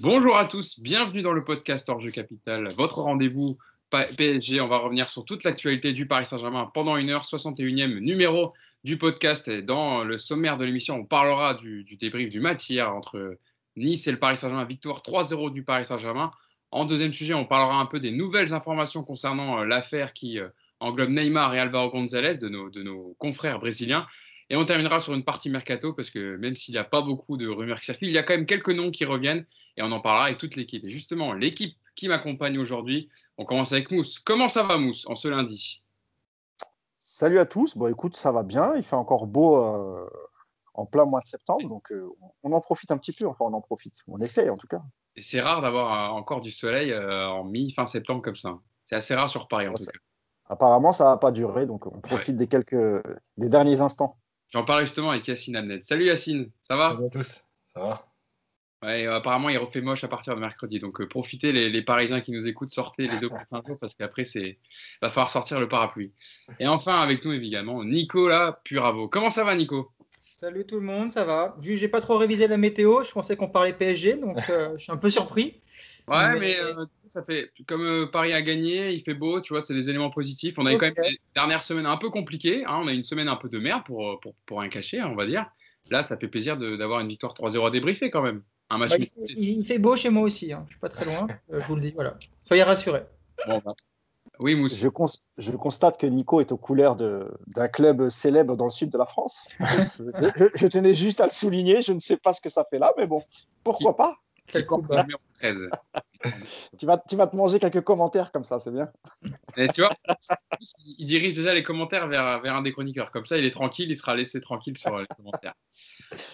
Bonjour à tous, bienvenue dans le podcast Orge Capital, votre rendez-vous PSG. On va revenir sur toute l'actualité du Paris Saint-Germain pendant une heure, 61e numéro du podcast. Dans le sommaire de l'émission, on parlera du, débrief du match entre Nice et le Paris Saint-Germain, victoire 3-0 du Paris Saint-Germain. En deuxième sujet, on parlera un peu des nouvelles informations concernant euh, l'affaire qui euh, englobe Neymar et Alvaro González, de nos confrères brésiliens. Et on terminera sur une partie mercato parce que même s'il n'y a pas beaucoup de rumeurs qui circulent, il y a quand même quelques noms qui reviennent et on en parlera avec toute l'équipe. Et justement, l'équipe qui m'accompagne aujourd'hui, on commence avec Mousse. Comment ça va Mousse en ce lundi? Salut à tous. Bon écoute, ça va bien. Il fait encore beau euh, en plein mois de septembre, donc euh, on en profite un petit peu. Enfin, on en profite. On essaie en tout cas. C'est rare d'avoir euh, encore du soleil en mi-fin septembre comme ça. C'est assez rare sur Paris en tout cas. Apparemment, ça va pas durer, donc on profite des quelques des derniers instants. J'en parlais justement avec Yacine Amned. Salut Yacine, ça va? Salut à tous, ça va? Ouais, apparemment, il refait moche à partir de mercredi. Donc, euh, profitez, les, Parisiens qui nous écoutent, sortez les deux prochains jours parce qu'après, il va falloir sortir le parapluie. Et enfin, avec nous, évidemment, Nicolas Puravo. Comment ça va, Nico? Salut tout le monde, ça va. J'ai pas trop révisé la météo, je pensais qu'on parlait PSG, donc euh, je suis un peu surpris. Ouais, mais, euh, ça fait comme euh, Paris a gagné, il fait beau, tu vois, c'est des éléments positifs. On a eu quand même des dernières semaines un peu compliquées. Hein, on a eu une semaine un peu de merde pour, euh, pour, pour rien cacher, on va dire. Là, ça fait plaisir d'avoir une victoire 3-0 à débriefer quand même. Un match bah, il, fait beau chez moi aussi, hein. je suis pas très loin, je vous le dis, voilà. Soyez rassurés. Bon, bah. Oui, Mousse. Je, je, constate que Nico est aux couleurs d'un club célèbre dans le sud de la France. je, je, tenais juste à le souligner, je ne sais pas ce que ça fait là, mais bon, pourquoi pas Quel numéro 13 tu, vas, tu vas te manger quelques commentaires comme ça, c'est bien. tu vois, il dirige déjà les commentaires vers, vers un des chroniqueurs. Comme ça, il est tranquille, il sera laissé tranquille sur les commentaires.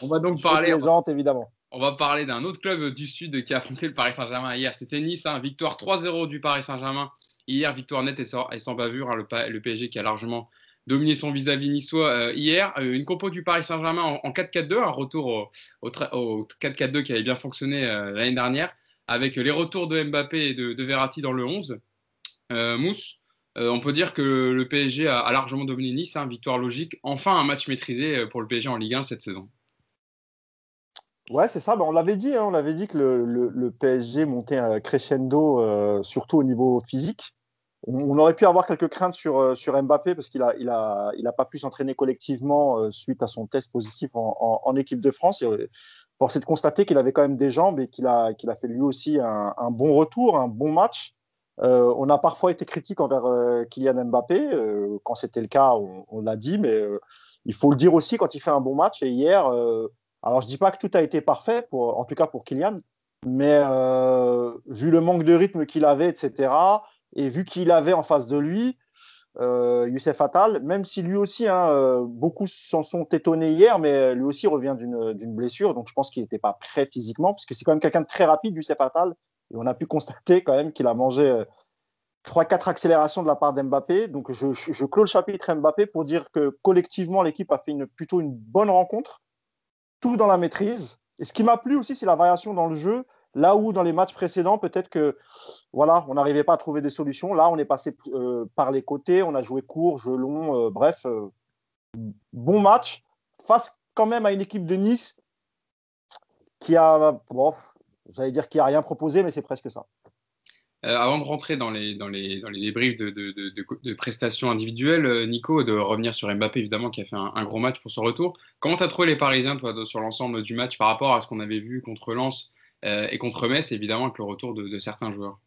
On va donc parler. Plaisante, évidemment. On va parler d'un autre club du Sud qui a affronté le Paris Saint-Germain hier. C'était Nice, hein, victoire 3-0 du Paris Saint-Germain. Hier, victoire nette et sans, et sans bavure. Hein, le, le, PSG qui a largement dominé son vis-à-vis niçois euh, hier. Euh, une compo du Paris Saint-Germain en, 4-4-2, un retour au, au, 4-4-2 qui avait bien fonctionné euh, l'année dernière avec les retours de Mbappé et de, Verratti dans le 11. Euh, Mousse, euh, on peut dire que le PSG a, largement dominé Nice, hein, victoire logique. Enfin, un match maîtrisé euh, pour le PSG en Ligue 1 cette saison. Ouais, c'est ça. Ben, on l'avait dit, hein, on l'avait dit que le, PSG montait crescendo, surtout au niveau physique. On, aurait pu avoir quelques craintes sur, sur Mbappé parce qu'il n'a il a, il a pas pu s'entraîner collectivement suite à son test positif en, équipe de France. Force est de constater qu'il avait quand même des jambes et qu'il a, a fait lui aussi un, bon retour, un bon match. Euh, on a parfois été critique envers euh, Kylian Mbappé. Euh, quand c'était le cas, on, l'a dit, mais il faut le dire aussi quand il fait un bon match. Et hier, alors je dis pas que tout a été parfait, pour, en tout cas pour Kylian, mais vu le manque de rythme qu'il avait, etc., et vu qu'il avait en face de lui, euh, Youssef Attal, même si lui aussi, hein, euh, beaucoup s'en sont étonnés hier, mais lui aussi revient d'une blessure, donc je pense qu'il n'était pas prêt physiquement, parce que c'est quand même quelqu'un de très rapide, Youssef Attal, et on a pu constater quand même qu'il a mangé euh, 3-4 accélérations de la part d'Mbappé. Donc je, je, clôt le chapitre Mbappé pour dire que collectivement, l'équipe a fait plutôt une bonne rencontre, tout dans la maîtrise. Et ce qui m'a plu aussi, c'est la variation dans le jeu. Là où dans les matchs précédents, peut-être que voilà, on n'arrivait pas à trouver des solutions. Là, on est passé euh, par les côtés, on a joué court, jeu long, euh, bref, euh, bon match face quand même à une équipe de Nice qui a, bon, j'allais dire qui a rien proposé, mais c'est presque ça. avant de rentrer dans les, dans les, dans les débriefs de, de, de, prestations individuelles, Nico, de revenir sur Mbappé, évidemment, qui a fait un, un gros match pour son retour. Comment tu as trouvé les Parisiens, toi, sur l'ensemble du match par rapport à ce qu'on avait vu contre Lens et contre Metz, évidemment, avec le retour de, certains joueurs.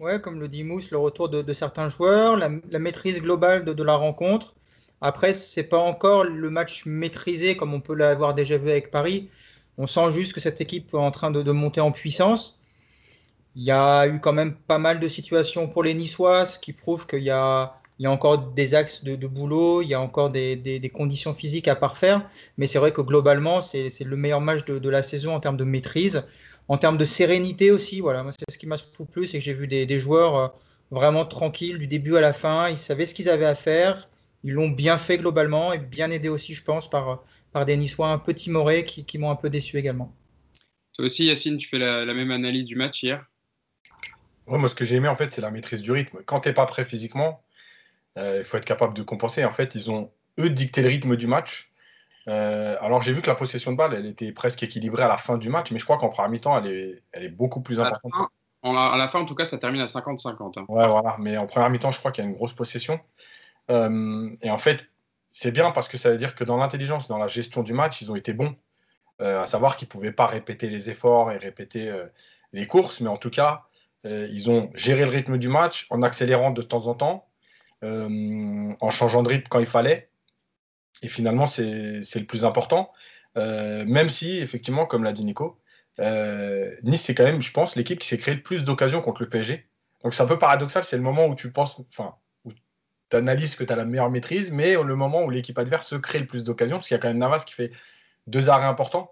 Ouais, comme le dit Mousse, le retour de, certains joueurs, la, maîtrise globale de, la rencontre. Après, c'est pas encore le match maîtrisé comme on peut l'avoir déjà vu avec Paris. On sent juste que cette équipe est en train de, monter en puissance. Il y a eu quand même pas mal de situations pour les Niçois, ce qui prouve qu'il y a, il y a encore des axes de, boulot, il y a encore des, conditions physiques à parfaire. Mais c'est vrai que globalement, c'est le meilleur match de, la saison en termes de maîtrise. En termes de sérénité aussi, voilà, c'est ce qui m'a plu, c'est que j'ai vu des, joueurs euh, vraiment tranquilles du début à la fin. Ils savaient ce qu'ils avaient à faire. Ils l'ont bien fait globalement et bien aidé aussi, je pense, par, par des Niçois un peu timorés qui, qui m'ont un peu déçu également. Toi aussi, Yacine, tu fais la, même analyse du match hier? Moi, ce que j'ai aimé, en fait, c'est la maîtrise du rythme. Quand tu n'es pas prêt physiquement, il faut être capable de compenser. En fait, ils ont, eux, dicté le rythme du match. Euh, alors j'ai vu que la possession de balle, elle était presque équilibrée à la fin du match, mais je crois qu'en première mi-temps, elle est, elle est beaucoup plus importante. À la, fin, en tout cas, ça termine à 50-50. Hein. Ouais, voilà. Mais en première mi-temps, je crois qu'il y a une grosse possession. Euh, et en fait, c'est bien parce que ça veut dire que dans l'intelligence, dans la gestion du match, ils ont été bons. Euh, à savoir qu'ils ne pouvaient pas répéter les efforts et répéter les courses, mais en tout cas, ils ont géré le rythme du match en accélérant de temps en temps, en changeant de rythme quand il fallait. Et finalement, c'est le plus important. Euh, même si, effectivement, comme l'a dit Nico, euh, Nice, c'est quand même, je pense, l'équipe qui s'est créée le plus d'occasions contre le PSG. Donc c'est un peu paradoxal, c'est le moment où tu penses, enfin, où tu analyses que tu as la meilleure maîtrise, mais le moment où l'équipe adverse se crée le plus d'occasions, parce qu'il y a quand même Navas qui fait deux arrêts importants.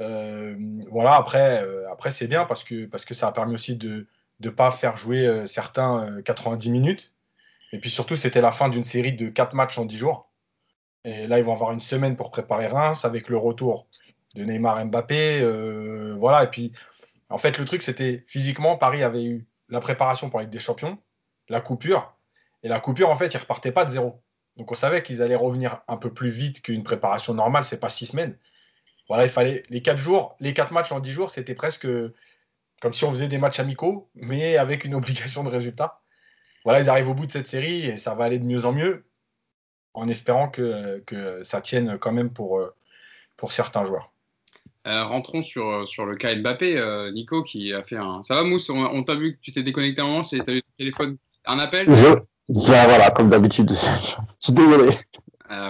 Euh, voilà, après, après c'est bien parce que, parce que ça a permis aussi de ne pas faire jouer certains 90 minutes. Et puis surtout, c'était la fin d'une série de quatre matchs en 10 jours. Et là, ils vont avoir une semaine pour préparer Reims avec le retour de Neymar Mbappé. Euh, voilà. Et puis, en fait, le truc, c'était physiquement, Paris avait eu la préparation pour la Ligue des Champions, la coupure. Et la coupure, en fait, ils repartaient pas de zéro. Donc, on savait qu'ils allaient revenir un peu plus vite qu'une préparation normale. C'est pas six semaines. Voilà, il fallait les quatre jours, les quatre matchs en dix jours, c'était presque comme si on faisait des matchs amicaux, mais avec une obligation de résultat. Voilà, ils arrivent au bout de cette série et ça va aller de mieux en mieux en espérant que, que, ça tienne quand même pour, euh, pour certains joueurs. Euh, rentrons sur, euh, sur le cas Mbappé, Nico, qui a fait un. Ça va, Mousse On, t'a vu que tu t'es déconnecté un moment, c'est t'as eu ton téléphone Un appel? Voilà, comme d'habitude. Je suis désolé.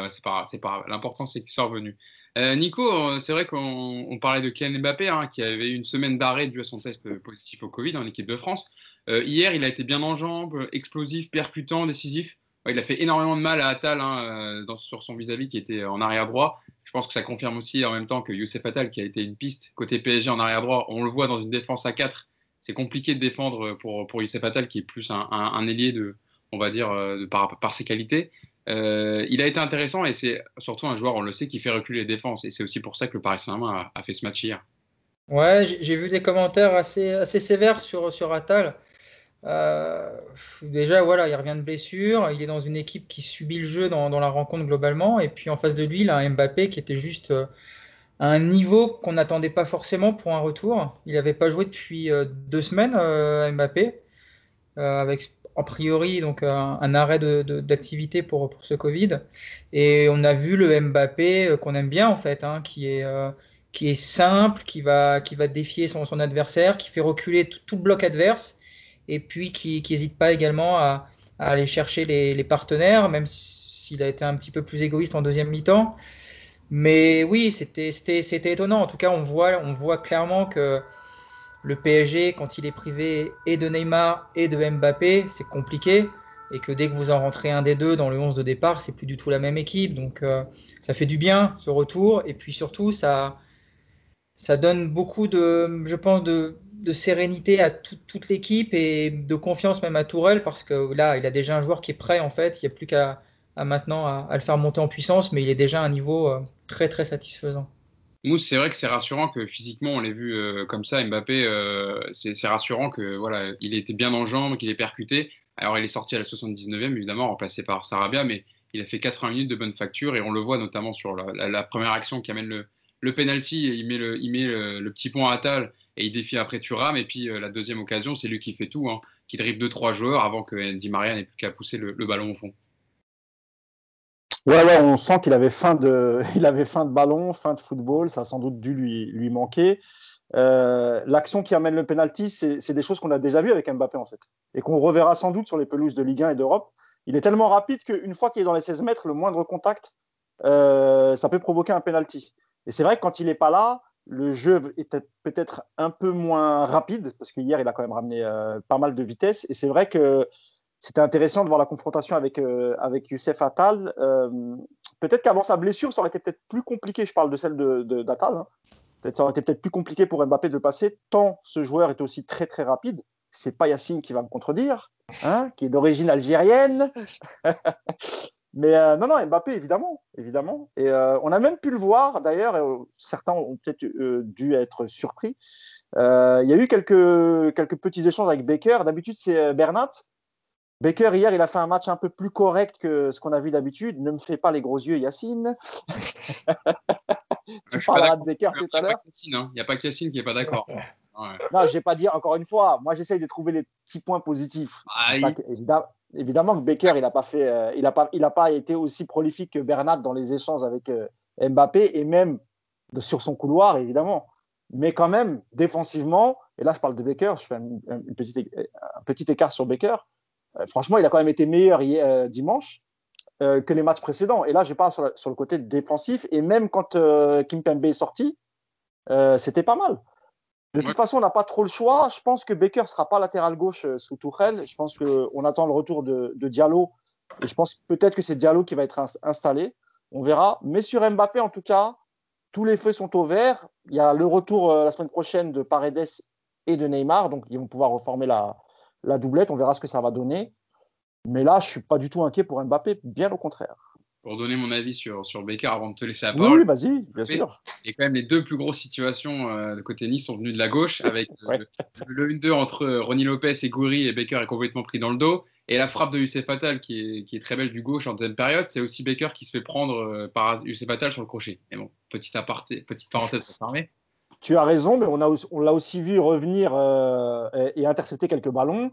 C'est pas grave, pas. L'important, c'est qu'il soit revenu. Nico, c'est vrai qu'on parlait de Kylian Mbappé, hein, qui avait eu une semaine d'arrêt dû à son test positif au Covid en équipe de France. hier, il a été bien en jambes, explosif, percutant, décisif il a fait énormément de mal à Attal hein, euh, sur son vis-à-vis qui était en arrière droit. Je pense que ça confirme aussi en même temps que Youssef Attal, qui a été une piste côté PSG en arrière droit, on le voit dans une défense à 4. C'est compliqué de défendre pour, pour Youssef Attal, qui est plus un, ailier de, on va dire, euh, de, par, par, ses qualités. Euh, il a été intéressant et c'est surtout un joueur, on le sait, qui fait reculer les défenses. Et c'est aussi pour ça que le Paris Saint-Germain a, fait ce match hier. Ouais, j'ai vu des commentaires assez, sévères sur, sur Attal. Euh, déjà, voilà, il revient de blessure. Il est dans une équipe qui subit le jeu dans, la rencontre globalement. Et puis en face de lui, il a un Mbappé qui était juste euh, à un niveau qu'on n'attendait pas forcément pour un retour. Il n'avait pas joué depuis deux semaines, Mbappé, avec a priori donc un, arrêt d'activité pour, pour ce Covid. Et on a vu le Mbappé qu'on aime bien en fait, hein, qui est qui est simple, qui va, qui va défier son, adversaire, qui fait reculer tout bloc adverse et puis qui n'hésite pas également à, aller chercher les, partenaires, même s'il a été un petit peu plus égoïste en deuxième mi-temps. Mais oui, c'était étonnant. En tout cas, on voit, on voit clairement que le PSG, quand il est privé et de Neymar et de Mbappé, c'est compliqué. Et que dès que vous en rentrez un des deux dans le 11 de départ, c'est plus du tout la même équipe. Donc euh, ça fait du bien ce retour. Et puis surtout, ça, ça donne beaucoup de, je pense, de, sérénité à toute l'équipe et de confiance même à Tourelle parce que là, il a déjà un joueur qui est prêt en fait. Il n'y a plus qu'à maintenant à, le faire monter en puissance, mais il est déjà à un niveau euh, très très satisfaisant. Mousse, c'est vrai que c'est rassurant que physiquement on l'ait vu euh, comme ça. Mbappé, euh, c'est rassurant que voilà, il était bien en jambes, qu'il est percuté. Alors il est sorti à la 79e évidemment, remplacé par Sarabia, mais il a fait 80 minutes de bonne facture et on le voit notamment sur la, première action qui amène le, penalty. Il met le, il met le, petit pont à Attal et il défie après Thuram. Et puis euh, la deuxième occasion, c'est lui qui fait tout, hein, qui dribble deux trois joueurs avant que Di Maria n'ait plus qu'à pousser le, ballon au fond. Ouais, on sent qu'il avait faim de, il avait faim de ballon, fin de football. Ça a sans doute dû lui, lui manquer. Euh, l'action qui amène le penalty, c'est des choses qu'on a déjà vues avec Mbappé en fait, et qu'on reverra sans doute sur les pelouses de Ligue 1 et d'Europe. Il est tellement rapide qu'une fois qu'il est dans les 16 mètres, le moindre contact, euh, ça peut provoquer un penalty. Et c'est vrai que quand il n'est pas là, le jeu était peut-être un peu moins rapide, parce qu'hier, il a quand même ramené euh, pas mal de vitesse. Et c'est vrai que c'était intéressant de voir la confrontation avec, euh, avec Youssef Attal. Euh, peut-être qu'avant sa blessure, ça aurait été peut-être plus compliqué. Je parle de celle d'Attal. De, hein. Peut-être ça aurait été peut-être plus compliqué pour Mbappé de passer, tant ce joueur est aussi très très rapide. C'est pas Yacine qui va me contredire, hein, qui est d'origine algérienne. Mais euh, non, non, Mbappé, évidemment. évidemment. Et on a même pu le voir, d'ailleurs, certains ont peut-être dû être surpris. Il y a eu quelques, quelques petits échanges avec Baker. D'habitude, c'est Bernat Baker, hier, il a fait un match un peu plus correct que ce qu'on a vu d'habitude. Ne me fais pas les gros yeux, Yacine. tu parleras de Baker tout à l'heure. Il n'y a pas Cassine qui n'est pas d'accord. Non, je n'ai pas dit, encore une fois, moi j'essaye de trouver les petits points positifs. Ah, évidemment, que Baker, il n'a pas, fait, euh, il a pas, il a pas été aussi prolifique que Bernat dans les échanges avec euh, Mbappé et même de, sur son couloir, évidemment. Mais quand même, défensivement, et là je parle de Baker, je fais un, petite, un petit écart sur Baker. Euh, franchement, il a quand même été meilleur hier, dimanche que les matchs précédents. Et là, je parle sur, sur le côté défensif. Et même quand Kim Pembe est sorti, c'était pas mal. De toute façon, on n'a pas trop le choix. Je pense que Baker ne sera pas latéral gauche euh, sous Tourelle. Je pense qu'on attend le retour de, Diallo. Et je pense peut-être que c'est Diallo qui va être installé. On verra. Mais sur Mbappé, en tout cas, tous les feux sont au vert. Il y a le retour euh, la semaine prochaine de Paredes et de Neymar. Donc, ils vont pouvoir reformer la, la doublette. On verra ce que ça va donner. Mais là, je ne suis pas du tout inquiet pour Mbappé. Bien au contraire pour donner mon avis sur, sur Baker avant de te laisser la parole. Oui, vas-y, bien sûr. Et quand même, les deux plus grosses situations euh, de côté Nice sont venues de la gauche, avec euh, le, 1-2 entre Ronnie Lopez et Goury, et Baker est complètement pris dans le dos. Et la frappe de Youssef Fatal, qui est, qui est très belle du gauche en deuxième période, c'est aussi Baker qui se fait prendre euh, par Youssef Fatal sur le crochet. Et bon, petite, aparté, petite parenthèse fermée. Tu as raison, mais on, l'a aussi vu revenir et, intercepter quelques ballons.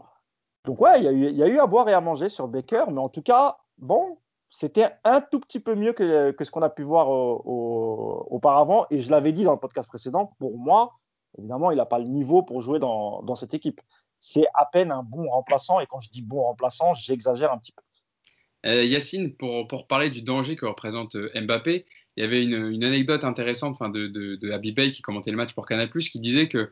Donc ouais, il y a eu à boire et à manger sur Baker, mais en tout cas, bon, c'était un tout petit peu mieux que, ce qu'on a pu voir auparavant. Et je l'avais dit dans le podcast précédent, pour moi, évidemment, il n'a pas le niveau pour jouer dans, cette équipe. C'est à peine un bon remplaçant. Et quand je dis bon remplaçant, j'exagère un petit peu. Euh, Yacine, pour, pour, parler du danger que représente euh, Mbappé, il y avait une, anecdote intéressante enfin, de, de, de Bey qui commentait le match pour Canal, qui disait que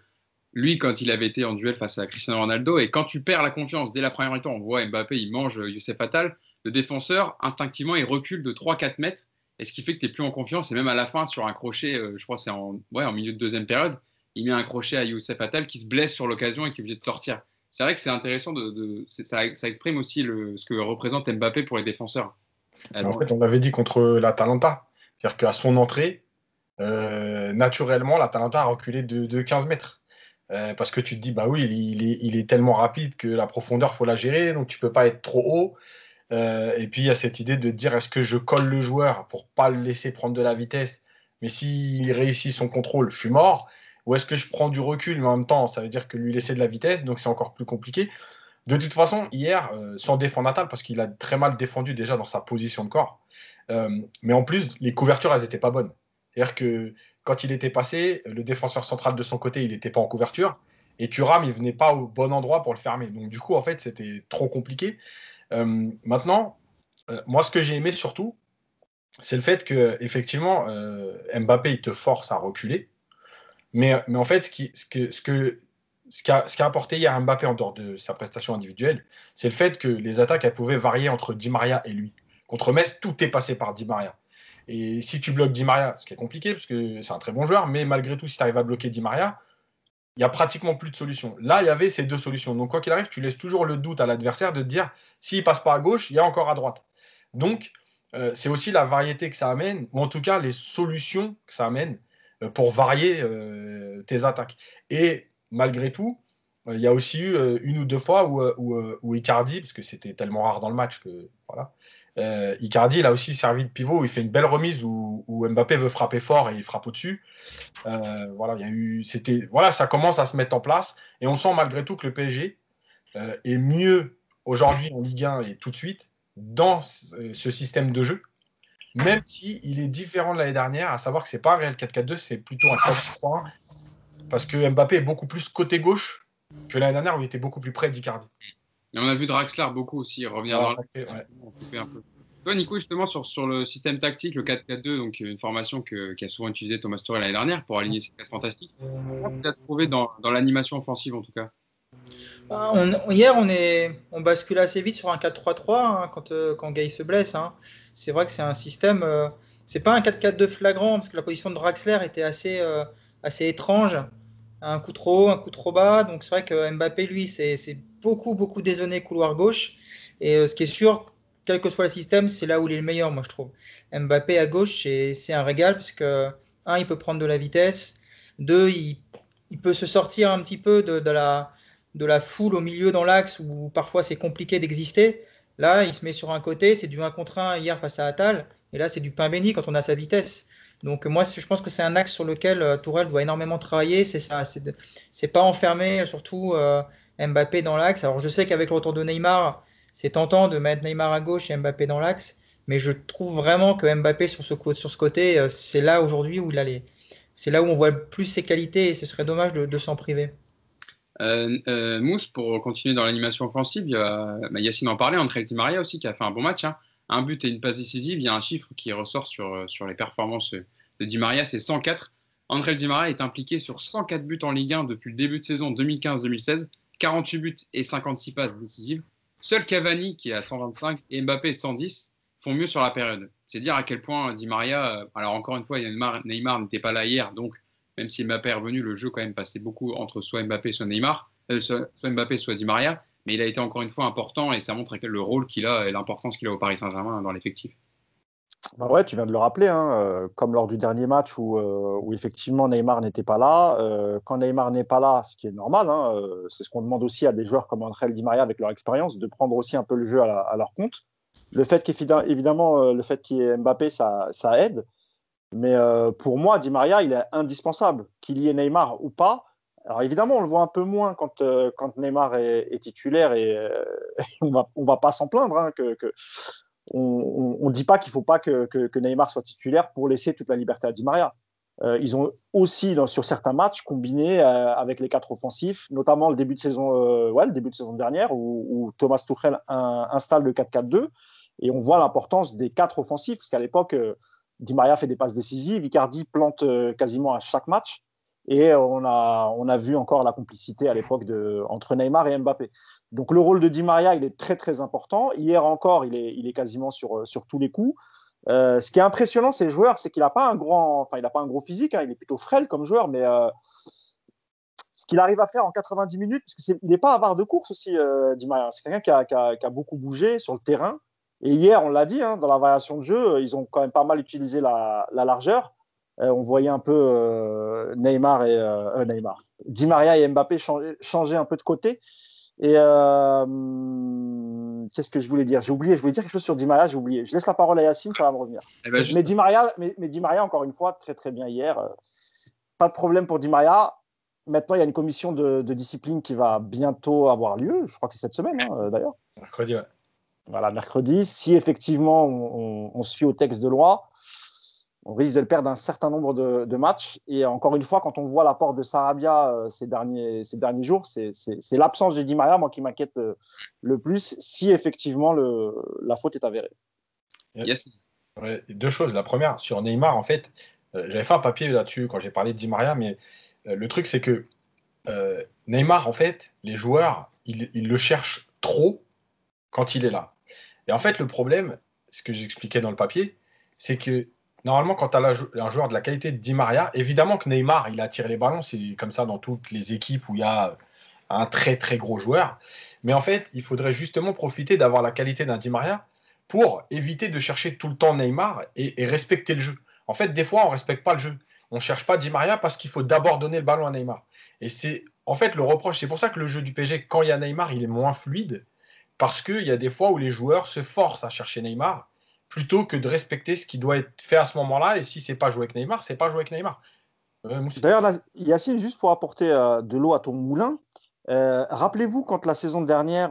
lui, quand il avait été en duel face à Cristiano Ronaldo, et quand tu perds la confiance dès la première mi-temps, on voit Mbappé, il mange Youssef Attal, le défenseur, instinctivement, il recule de 3-4 mètres, et ce qui fait que tu n'es plus en confiance, et même à la fin, sur un crochet, euh, je crois c'est en, ouais, en milieu de deuxième période, il met un crochet à Youssef Attal qui se blesse sur l'occasion et qui est obligé de sortir. C'est vrai que c'est intéressant, de, ça, exprime aussi le, ce que représente Mbappé pour les défenseurs. en fait, on l'avait dit contre l'Atalanta, c'est-à-dire qu'à son entrée, euh, naturellement, l'Atalanta a reculé de, 15 mètres. Euh, parce que tu te dis, bah oui, il est, tellement rapide que la profondeur, faut la gérer, donc tu peux pas être trop haut. Euh, et puis il y a cette idée de dire est-ce que je colle le joueur pour pas le laisser prendre de la vitesse, mais s'il réussit son contrôle, je suis mort. Ou est-ce que je prends du recul, mais en même temps, ça veut dire que lui laisser de la vitesse, donc c'est encore plus compliqué. De toute façon, hier, euh, sans défendre Natal, parce qu'il a très mal défendu déjà dans sa position de corps, euh, mais en plus, les couvertures, elles n'étaient pas bonnes. C'est-à-dire que quand il était passé, le défenseur central de son côté, il n'était pas en couverture, et Thuram, il venait pas au bon endroit pour le fermer. Donc du coup, en fait, c'était trop compliqué. Euh, maintenant, moi, ce que j'ai aimé surtout, c'est le fait que effectivement Mbappé il te force à reculer, mais, en fait ce que ce qui, a, ce qui a apporté hier Mbappé en dehors de sa prestation individuelle, c'est le fait que les attaques pouvaient varier entre Di Maria et lui. Contre Metz, tout est passé par Di Maria. Et si tu bloques Di Maria, ce qui est compliqué parce que c'est un très bon joueur, mais malgré tout, si tu arrives à bloquer Di Maria, il n'y a pratiquement plus de solutions. Là, il y avait ces deux solutions. Donc, quoi qu'il arrive, tu laisses toujours le doute à l'adversaire de te dire s'il passe pas à gauche, il y a encore à droite. Donc, euh, c'est aussi la variété que ça amène, ou en tout cas les solutions que ça amène euh, pour varier euh, tes attaques. Et malgré tout, il y a aussi eu une ou deux fois où, où, Icardi, parce que c'était tellement rare dans le match que voilà, euh, Icardi, a aussi servi de pivot. il fait une belle remise où, Mbappé veut frapper fort et il frappe au-dessus. Euh, voilà, ça commence à se mettre en place. Et on sent malgré tout que le PSG euh, est mieux aujourd'hui en Ligue 1 et tout de suite dans ce système de jeu, même si il est différent de l'année dernière, à savoir que c'est pas un Real 4-4-2, c'est plutôt un 4-3-1, parce que Mbappé est beaucoup plus côté gauche que l'année dernière où il était beaucoup plus près d'Icardi on a vu Draxler beaucoup aussi revenir dans le. Un peu. Toi, Nico, justement, sur, sur le système tactique, le 4-4-2, donc une formation que, qui a souvent utilisé Thomas Tuchel l'année dernière pour aligner ces quatre fantastiques. Comment tu as trouvé dans, dans l'animation offensive, en tout cas? Bah, Hier, on, est, on bascule assez vite sur un 4-3-3 hein, quand, euh, quand Gay se blesse. Hein. C'est vrai que c'est un système. Euh, c'est pas un 4-4-2 flagrant, parce que la position de Draxler était assez, euh, assez étrange. Un coup trop haut, un coup trop bas. Donc c'est vrai que Mbappé, lui, c'est beaucoup, beaucoup dézonné couloir gauche. Et euh, ce qui est sûr, quel que soit le système, c'est là où il est le meilleur, moi, je trouve. Mbappé à gauche, c'est un régal, parce que, un, il peut prendre de la vitesse. Deux, il, peut se sortir un petit peu de, de la de la foule au milieu dans l'axe où parfois c'est compliqué d'exister. Là, il se met sur un côté, c'est du 1 contre 1 hier face à Atal, et là c'est du pain béni quand on a sa vitesse. Donc moi, je pense que c'est un axe sur lequel euh, Tourelle doit énormément travailler. C'est ça, c'est pas enfermer surtout euh, Mbappé dans l'axe. Alors je sais qu'avec le retour de Neymar, c'est tentant de mettre Neymar à gauche et Mbappé dans l'axe, mais je trouve vraiment que Mbappé sur ce, côté, euh, c'est là aujourd'hui où il a c'est là où on voit plus ses qualités et ce serait dommage de s'en priver. Euh, euh, Mousse, pour continuer dans l'animation offensive, il y a, bah, Yacine en parlait, André Di Maria aussi, qui a fait un bon match. Hein. Un but et une passe décisive. Il y a un chiffre qui ressort sur, euh, sur les performances de Di Maria, c'est 104. André Di Maria est impliqué sur 104 buts en Ligue 1 depuis le début de saison 2015-2016, 48 buts et 56 passes décisives. Seul Cavani, qui est à 125, et Mbappé 110, font mieux sur la période. C'est dire à quel point Di Maria, alors encore une fois, Neymar n'était pas là hier, donc même si Mbappé est revenu, le jeu quand même passait beaucoup entre soit Mbappé, soit Neymar, euh, soit, Mbappé, soit Di Maria. Mais il a été encore une fois important et ça montre le rôle qu'il a et l'importance qu'il a au Paris Saint-Germain dans l'effectif. Bah ouais, tu viens de le rappeler, hein, euh, comme lors du dernier match où, euh, effectivement Neymar n'était pas là. quand Neymar n'est pas là, ce qui est normal, hein, c'est ce qu'on demande aussi à des joueurs comme André Di Maria avec leur expérience, de prendre aussi un peu le jeu à, leur compte. Le fait qu'évidemment, le fait qu'il y ait Mbappé, ça, aide. Mais euh, pour moi, Di Maria, il est indispensable, qu'il y ait Neymar ou pas. Alors évidemment, on le voit un peu moins quand, euh, Neymar est, titulaire et, euh, on va, ne va pas s'en plaindre. Hein, que, on ne dit pas qu'il ne faut pas que, Neymar soit titulaire pour laisser toute la liberté à Di Maria. ils ont aussi, sur certains matchs, combiné avec les quatre offensifs, notamment le début de saison, le début de saison dernière, où, Thomas Tuchel installe le 4-4-2. Et on voit l'importance des quatre offensifs, parce qu'à l'époque, Di Maria fait des passes décisives, Icardi plante euh, quasiment à chaque match. Et on a, on a vu encore la complicité à l'époque entre Neymar et Mbappé. Donc le rôle de Di Maria, il est très très important. Hier encore, il est, il est quasiment sur, sur tous les coups. Euh, ce qui est impressionnant, c'est le joueur, c'est qu'il n'a pas un enfin pas un gros physique, hein, il est plutôt frêle comme joueur, mais euh, ce qu'il arrive à faire en 90 minutes, parce qu'il n'est pas avare de course aussi, Di Maria. C'est quelqu'un qui a, qui a, beaucoup bougé sur le terrain. Et hier, on l'a dit, hein, dans la variation de jeu, ils ont quand même pas mal utilisé la, largeur. Euh, on voyait un peu euh, Neymar et euh, Neymar, Di Maria et Mbappé changer, un peu de côté. Et qu'est-ce que je voulais dire? J'ai oublié, je voulais dire quelque chose sur Di Maria, j'ai oublié. Je laisse la parole à Yacine, ça va me revenir. Eh ben, mais, Di Maria, mais, Di Maria, encore une fois, très très bien hier. pas de problème pour Di Maria. Maintenant, il y a une commission de, discipline qui va bientôt avoir lieu. Je crois que c'est cette semaine, hein, d'ailleurs. Mercredi, ouais voilà, mercredi. Si effectivement on, suit au texte de loi, on risque de le perdre un certain nombre de, matchs. Et encore une fois, quand on voit l'apport de Sarabia euh, ces, derniers, ces derniers jours, c'est l'absence de Di Maria, moi, qui m'inquiète euh, le plus, si effectivement le, la faute est avérée. Yes. deux choses. La première, sur Neymar, en fait, euh, j'avais fait un papier là-dessus quand j'ai parlé de Di Maria, mais le truc, c'est que Neymar, en fait, les joueurs, ils, ils le cherchent trop quand il est là. Et en fait, le problème, ce que j'expliquais dans le papier, c'est que normalement, quand tu as un joueur de la qualité de Di Maria, évidemment que Neymar, il attire les ballons, c'est comme ça dans toutes les équipes où il y a un très très gros joueur. Mais en fait, il faudrait justement profiter d'avoir la qualité d'un Di Maria pour éviter de chercher tout le temps Neymar et, respecter le jeu. En fait, des fois, on ne respecte pas le jeu. On ne cherche pas Di Maria parce qu'il faut d'abord donner le ballon à Neymar. Et c'est en fait le reproche. C'est pour ça que le jeu du PG, quand il y a Neymar, il est moins fluide parce qu'il y a des fois où les joueurs se forcent à chercher Neymar plutôt que de respecter ce qui doit être fait à ce moment-là. Et si c'est pas jouer avec Neymar, c'est pas jouer avec Neymar. Euh, D'ailleurs, Yacine, juste pour apporter euh, de l'eau à ton moulin, euh, rappelez-vous quand la saison dernière,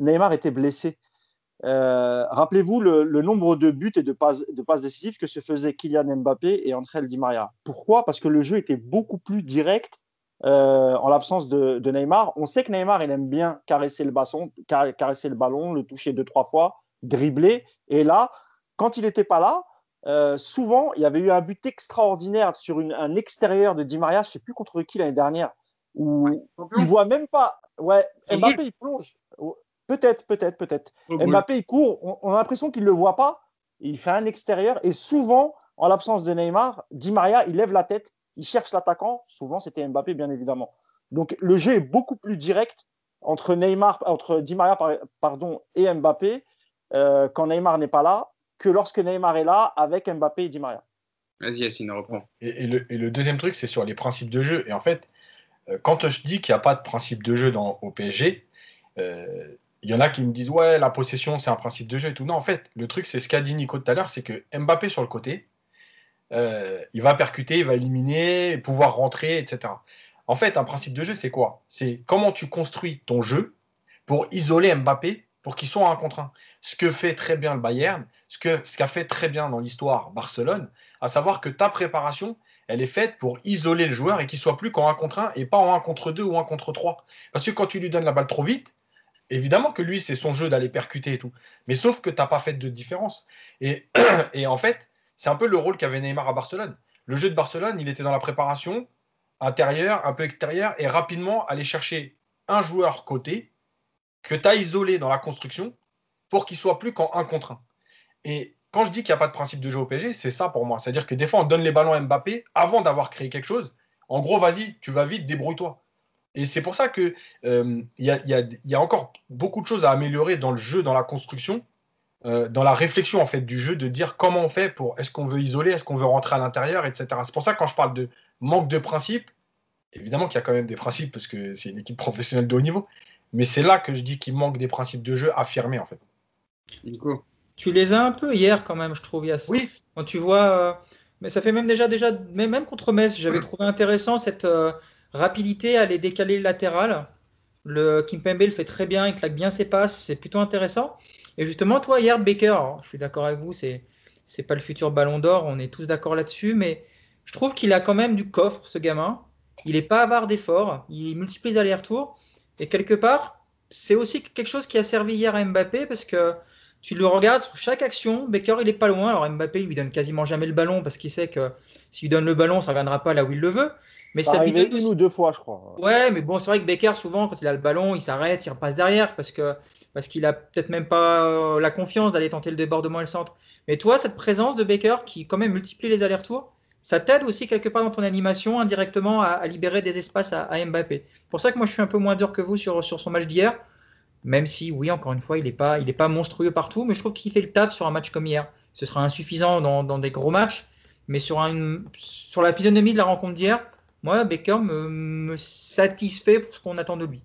Neymar était blessé. rappelez-vous le, nombre de buts et de passes, de passes décisives que se faisaient Kylian Mbappé et André Di Maria. Pourquoi? Parce que le jeu était beaucoup plus direct euh, en l'absence de, Neymar. On sait que Neymar, il aime bien caresser le, ballon, caresser le ballon, le toucher deux, trois fois, dribbler. Et là, quand il n'était pas là, euh, souvent, il y avait eu un but extraordinaire sur un extérieur de Di Maria, je ne sais plus contre qui l'année dernière, où il ne voit même pas. Ouais, Mbappé, il plonge. Peut-être, peut-être, peut-être. Mbappé, il court. On, a l'impression qu'il ne le voit pas. Il fait un extérieur. Et souvent, en l'absence de Neymar, Di Maria, il lève la tête il cherche l'attaquant. Souvent, c'était Mbappé, bien évidemment. Donc, le jeu est beaucoup plus direct entre Neymar, entre Di Maria pardon, et Mbappé euh, quand Neymar n'est pas là que lorsque Neymar est là avec Mbappé et Di Maria. Vas-y, Yacine, reprend. Et, et, le, deuxième truc, c'est sur les principes de jeu. Et en fait, euh, quand je dis qu'il n'y a pas de principe de jeu dans, au PSG, euh, il y en a qui me disent ouais, la possession, c'est un principe de jeu et tout. Non, en fait, le truc, c'est ce qu'a dit Nico tout à l'heure, c'est que Mbappé sur le côté, euh, il va percuter, il va éliminer, pouvoir rentrer, etc. En fait, un principe de jeu, c'est quoi? C'est comment tu construis ton jeu pour isoler Mbappé pour qu'il soit un contre un. Ce que fait très bien le Bayern, ce qu'a ce qu'a fait très bien dans l'histoire Barcelone, à savoir que ta préparation, elle est faite pour isoler le joueur et qu'il soit plus qu'en un contre un et pas en un contre deux ou un contre trois. Parce que quand tu lui donnes la balle trop vite, évidemment que lui, c'est son jeu d'aller percuter et tout. Mais sauf que tu n'as pas fait de différence. Et en fait, c'est un peu le rôle qu'avait Neymar à Barcelone. Le jeu de Barcelone, il était dans la préparation intérieure, un peu extérieure, et rapidement aller chercher un joueur côté que tu as isolé dans la construction pour qu'il soit plus qu'en un contre un. Et quand je dis qu'il n'y a pas de principe de jeu au PSG, c'est ça pour moi. C'est-à-dire que des fois, on donne les ballons à Mbappé avant d'avoir créé quelque chose. En gros, vas-y, tu vas vite, débrouille-toi. Et c'est pour ça qu'il euh, y, a, encore beaucoup de choses à améliorer dans le jeu, dans la construction, euh, dans la réflexion en fait du jeu, de dire comment on fait pour est-ce qu'on veut isoler, est-ce qu'on veut rentrer à l'intérieur, etc. C'est pour ça que quand je parle de manque de principe, évidemment qu'il y a quand même des principes parce que c'est une équipe professionnelle de haut niveau, mais c'est là que je dis qu'il manque des principes de jeu affirmés en fait. Nico. Tu les as un peu hier quand même, je trouve. Yass. Oui. Quand tu vois, euh, mais ça fait même déjà, déjà même contre Metz, j'avais trouvé intéressant cette euh, rapidité à les décaler latéral. Le Kimpembe le fait très bien, il claque bien ses passes, c'est plutôt intéressant. Et justement, toi hier, Baker, je suis d'accord avec vous, c'est c'est pas le futur Ballon d'Or, on est tous d'accord là-dessus, mais je trouve qu'il a quand même du coffre, ce gamin. Il n'est pas avare d'efforts, il multiplie les allers-retours. Et quelque part, c'est aussi quelque chose qui a servi hier à Mbappé parce que tu le regardes sur chaque action, Baker il est pas loin. Alors Mbappé il lui donne quasiment jamais le ballon parce qu'il sait que s'il lui donne le ballon, ça ne viendra pas là où il le veut. Mais ça, lui donne une ou deux fois, je crois. Ouais, mais bon, c'est vrai que Baker souvent quand il a le ballon, il s'arrête, il repasse derrière parce que parce qu'il a peut-être même pas euh, la confiance d'aller tenter le débordement et le centre. Mais toi, cette présence de Baker qui quand même multiplie les allers-retours, ça t'aide aussi quelque part dans ton animation indirectement à, libérer des espaces à, à Mbappé. Pour ça que moi je suis un peu moins dur que vous sur, sur son match d'hier. Même si, oui, encore une fois, il n'est pas, pas monstrueux partout, mais je trouve qu'il fait le taf sur un match comme hier. Ce sera insuffisant dans, des gros matchs, mais sur, la physionomie de la rencontre d'hier, moi, Baker me, satisfait pour ce qu'on attend de lui.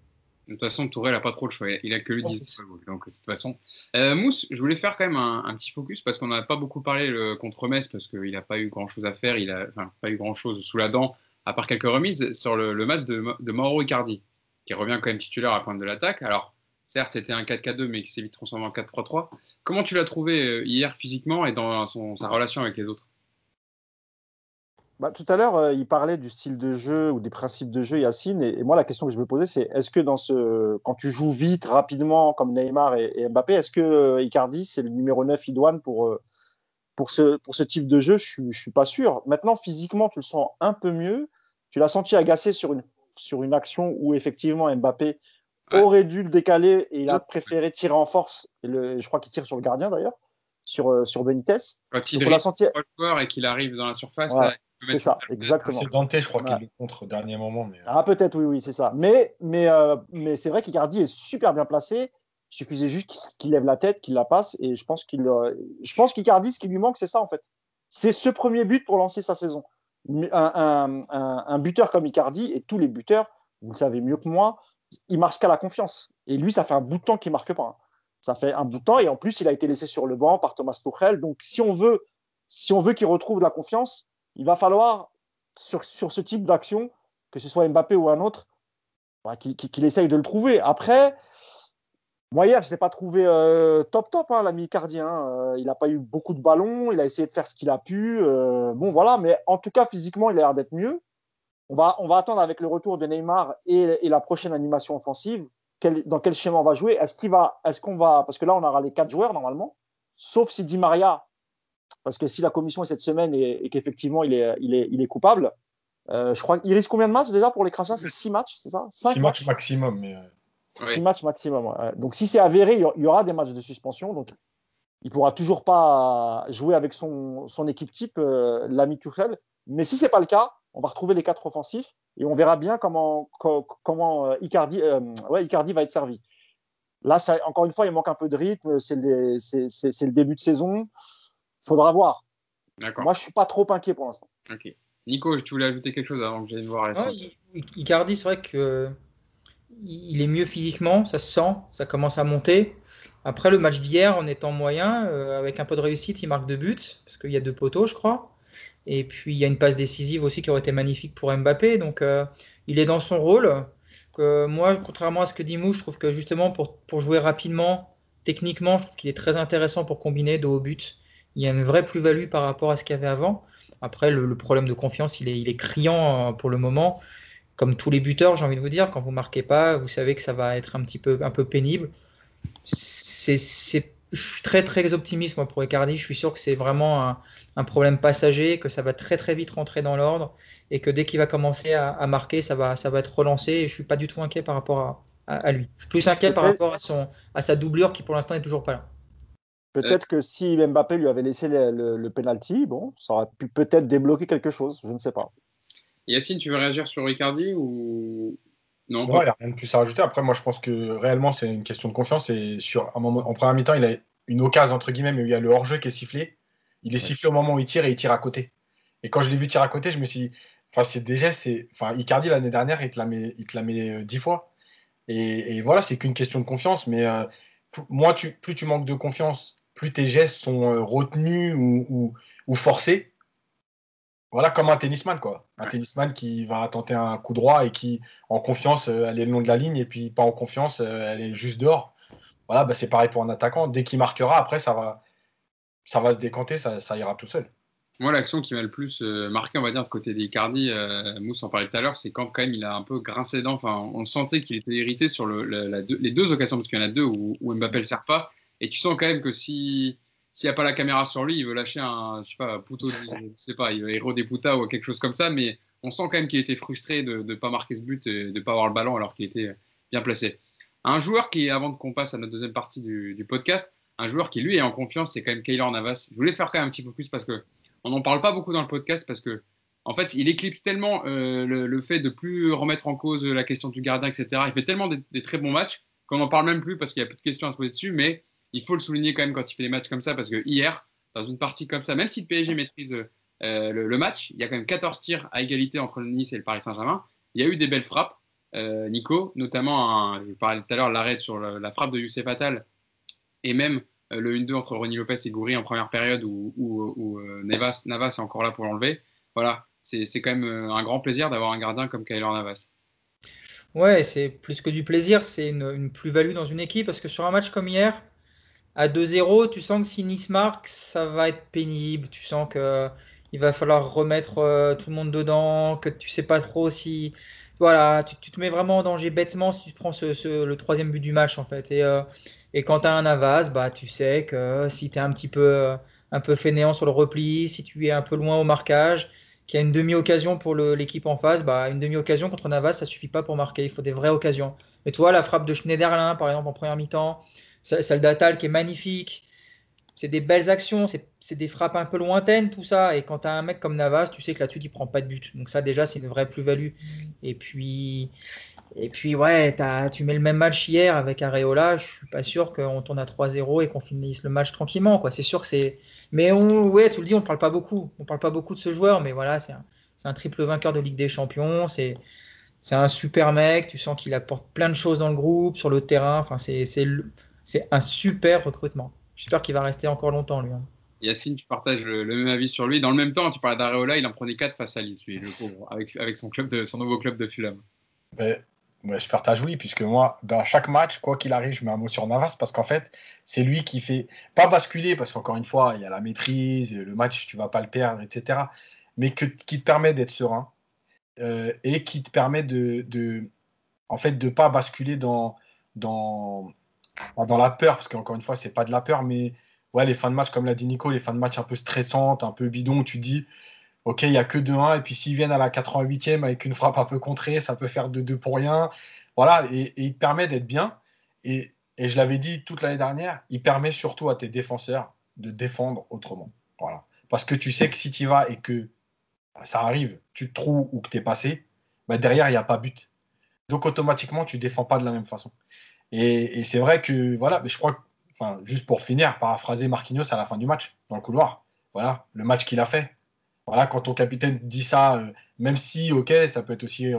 De toute façon, Tourelle n'a pas trop le choix. Il a que le 10. donc, de toute façon. Euh, Mousse, je voulais faire quand même un, un petit focus parce qu'on n'a pas beaucoup parlé le, contre Metz parce qu'il n'a pas eu grand chose à faire. Il n'a enfin, pas eu grand chose sous la dent, à part quelques remises, sur le, le match de, de Mauro Icardi, qui revient quand même titulaire à la pointe de l'attaque. Alors, Certes, c'était un 4-4-2, mais qui s'est vite transformé en 4-3-3. Comment tu l'as trouvé hier physiquement et dans son, sa relation avec les autres? Bah, Tout à l'heure, euh, il parlait du style de jeu ou des principes de jeu, Yacine. Et, et moi, la question que je me posais, c'est est-ce que dans ce, quand tu joues vite, rapidement, comme Neymar et, et Mbappé, est-ce que euh, Icardi, c'est le numéro 9 idoine pour, euh, pour, ce, pour ce type de jeu? Je ne suis pas sûr. Maintenant, physiquement, tu le sens un peu mieux. Tu l'as senti agacé sur une, sur une action où, effectivement, Mbappé Ouais. aurait dû le décaler et il a préféré tirer en force. Et le, je crois qu'il tire sur le gardien d'ailleurs, sur, sur Benitez. Quand il a senti... le joueur et qu'il arrive dans la surface. Ouais, c'est ça, exactement. C'est Dante, je crois ouais. qu'il est contre au dernier moment. Mais... Ah, peut-être, oui, oui, c'est ça. Mais, mais, euh, mais c'est vrai qu'Icardi est super bien placé. Il suffisait juste qu'il qu lève la tête, qu'il la passe. Et je pense qu'il, euh, je pense qu'Icardi, ce qui lui manque, c'est ça en fait. C'est ce premier but pour lancer sa saison. Un, un, un, un buteur comme Icardi et tous les buteurs, vous le savez mieux que moi, il marche qu'à la confiance. Et lui, ça fait un bout de temps qu'il marque pas. Ça fait un bout de temps et en plus, il a été laissé sur le banc par Thomas Tuchel. Donc, si on veut, si on veut qu'il retrouve la confiance, il va falloir sur, sur ce type d'action, que ce soit Mbappé ou un autre, bah, qu'il qu essaye de le trouver. Après, moi hier, je ne l'ai pas trouvé euh, top top, hein, l'ami Cardien. Euh, il n'a pas eu beaucoup de ballons, il a essayé de faire ce qu'il a pu. Euh, bon, voilà, mais en tout cas, physiquement, il a l'air d'être mieux. On va, attendre avec le retour de Neymar et, et la prochaine animation offensive, dans quel schéma on va jouer. Est-ce qu'il va, est-ce qu'on va, parce que là on aura les quatre joueurs normalement, sauf si Di Maria, parce que si la commission est cette semaine et, et qu'effectivement il est, il est, il est coupable, euh, je crois qu'il risque combien de matchs déjà pour les crachats? C'est six matchs, c'est ça? Six matchs maximum. Mais... Six oui. matchs maximum. Ouais. Donc si c'est avéré, il y aura des matchs de suspension. Donc il pourra toujours pas jouer avec son, son équipe type, euh, l'ami Tuchel. Mais si c'est pas le cas, on va retrouver les quatre offensifs et on verra bien comment, comment Icardi, euh, ouais, Icardi va être servi. Là, ça, encore une fois, il manque un peu de rythme. C'est le, le, début de saison. Il faudra voir. Moi, je ne suis pas trop inquiet pour l'instant. Nico, tu voulais ajouter quelque chose avant que j'aille voir ah, Icardi, c'est vrai que il est mieux physiquement, ça se sent, ça commence à monter. Après le match d'hier, en étant moyen, euh, avec un peu de réussite, il marque deux buts, parce qu'il y a deux poteaux, je crois. Et puis il y a une passe décisive aussi qui aurait été magnifique pour Mbappé. Donc euh, il est dans son rôle. moi, contrairement à ce que dit Mou, je trouve que justement pour, pour jouer rapidement, techniquement, je trouve qu'il est très intéressant pour combiner de hauts buts. Il y a une vraie plus-value par rapport à ce qu'il y avait avant. Après, le, problème de confiance, il est, il est criant euh, pour le moment. Comme tous les buteurs, j'ai envie de vous dire, quand vous marquez pas, vous savez que ça va être un petit peu, un peu pénible. C'est, je suis très très optimiste moi pour Icardi. Je suis sûr que c'est vraiment un, problème passager, que ça va très très vite rentrer dans l'ordre et que dès qu'il va commencer à, marquer, ça va, ça va être relancé. Et je suis pas du tout inquiet par rapport à, à, lui. Je suis plus inquiet par rapport à, son, à sa doublure qui pour l'instant n'est toujours pas là. Peut-être que si Mbappé lui avait laissé le, le, penalty, bon, ça aurait pu peut-être débloquer quelque chose. Je ne sais pas. Yacine, tu veux réagir sur Ricardi ou non Il n'y a rien de plus à rajouter. Après, moi, je pense que réellement, c'est une question de confiance. Et sur un moment, en première mi-temps, il a une occasion entre guillemets, mais il y a le hors-jeu qui est sifflé. Il est sifflé au moment où il tire et il tire à côté. Et quand je l'ai vu tirer à côté, je me suis dit, enfin, c'est déjà, c'est, enfin, Icardi l'année dernière, il te la met, il te la met euh, dix fois. Et, voilà, c'est qu'une question de confiance. Mais euh, moi, tu, plus tu manques de confiance plus tes gestes sont euh, retenus ou, forcés. Voilà, comme un tennisman, quoi. Un tennisman qui va tenter un coup droit et qui, en confiance, euh, elle est le long de la ligne et puis pas en confiance, euh, elle est juste dehors. Voilà, bah, c'est pareil pour un attaquant. Dès qu'il marquera, après, ça va, ça va se décanter, ça, ira tout seul. Moi, l'action qui m'a le plus marqué, on va dire, de côté d'Icardi, euh, Mousse en parlait tout à l'heure, c'est quand, quand même, il a un peu grincé dents. Enfin, on sentait qu'il était irrité sur les deux occasions, parce qu'il y en a deux où, où Mbappé ne sert pas. Et tu sens quand même que si s'il n'y a pas la caméra sur lui, il veut lâcher un, je sais pas, pouto, je sais pas, il héros des putas ou quelque chose comme ça, mais on sent quand même qu'il était frustré de ne pas marquer ce but et de ne pas avoir le ballon alors qu'il était bien placé. Un joueur qui, avant qu'on passe à notre deuxième partie du, podcast, un joueur qui lui est en confiance, c'est quand même Kaylor Navas. Je voulais faire quand même un petit plus parce que on n'en parle pas beaucoup dans le podcast parce que en fait, il éclipse tellement euh, le, fait de plus remettre en cause la question du gardien, etc. Il fait tellement des, très bons matchs qu'on n'en parle même plus parce qu'il y a plus de questions à se poser dessus, mais il faut le souligner quand même quand il fait des matchs comme ça, parce que hier, dans une partie comme ça, même si le PSG maîtrise euh, le, match, il y a quand même 14 tirs à égalité entre le Nice et le Paris Saint-Germain. Il y a eu des belles frappes, euh, Nico, notamment, je parlais tout à l'heure, l'arrêt sur la frappe de Youssef Attal, et même euh, le 1-2 entre Ronny Lopez et Goury en première période où, Navas, Navas, est encore là pour l'enlever. Voilà, c'est quand même un grand plaisir d'avoir un gardien comme Kyler Navas. Ouais, c'est plus que du plaisir, c'est une, une plus-value dans une équipe parce que sur un match comme hier, à 2-0, tu sens que si Nice marque, ça va être pénible. Tu sens que il va falloir remettre euh, tout le monde dedans, que tu sais pas trop si. Voilà, tu, te mets vraiment en danger bêtement si tu prends le troisième but du match en fait. Et, euh, quand tu as un Avas, bah, tu sais que si tu es un petit peu, un peu fainéant sur le repli, si tu es un peu loin au marquage, qu'il y a une demi-occasion pour l'équipe en face, bah, une demi-occasion contre Navas, ça suffit pas pour marquer. Il faut des vraies occasions. Et toi, la frappe de Schneiderlin, par exemple, en première mi-temps, celle d'Atal qui est magnifique. C'est des belles actions, c'est des frappes un peu lointaines, tout ça. Et quand tu as un mec comme Navas, tu sais que là-dessus, tu prend pas de but. Donc ça, déjà, c'est une vraie plus-value. Et puis, et puis ouais, tu mets le même match hier avec Areola. Je suis pas sûr qu'on tourne à 3-0 et qu'on finisse le match tranquillement. C'est sûr que c'est... Mais ouais, tu le dis, on ne parle pas beaucoup. On parle pas beaucoup de ce joueur, mais voilà, c'est un, un, triple vainqueur de Ligue des Champions. C'est c'est un super mec. Tu sens qu'il apporte plein de choses dans le groupe, sur le terrain. Enfin, c'est c'est un super recrutement. J'espère qu'il va rester encore longtemps, lui. Hein. Yacine, tu partages le, même avis sur lui. Dans le même temps, tu parlais d'Areola, il en prenait 4 face à le pauvre, avec, avec son, club de, son nouveau club de Fulham. Mais, je partage oui, puisque moi, dans chaque match, quoi qu'il arrive, je mets un mot sur Navas, parce qu'en fait, c'est lui qui fait, pas basculer, parce qu'encore une fois, il y a la maîtrise, le match, tu vas pas le perdre, etc. Mais que, qui te permet d'être serein euh, et qui te permet de, de en fait, de pas basculer dans, dans, dans la peur, parce qu'encore une fois, c'est pas de la peur, mais ouais, les fins de match, comme l'a dit Nico, les fins de match un peu stressantes, un peu bidon, tu dis, ok, il n'y a que 2-1, et puis s'ils viennent à la 88e avec une frappe un peu contrée, ça peut faire 2-2 pour rien. Voilà, et, il te permet d'être bien. Et, et je l'avais dit toute l'année dernière, il permet surtout à tes défenseurs de défendre autrement. Voilà. Parce que tu sais que si tu vas et que ça arrive, tu te trouves ou que tu es passé, bah derrière, il n'y a pas but. Donc automatiquement, tu défends pas de la même façon. Et, c'est vrai que, voilà, mais je crois, enfin, juste pour finir, paraphraser Marquinhos à la fin du match, dans le couloir. Voilà, le match qu'il a fait. voilà, quand ton capitaine dit ça, même si, ok, ça peut être aussi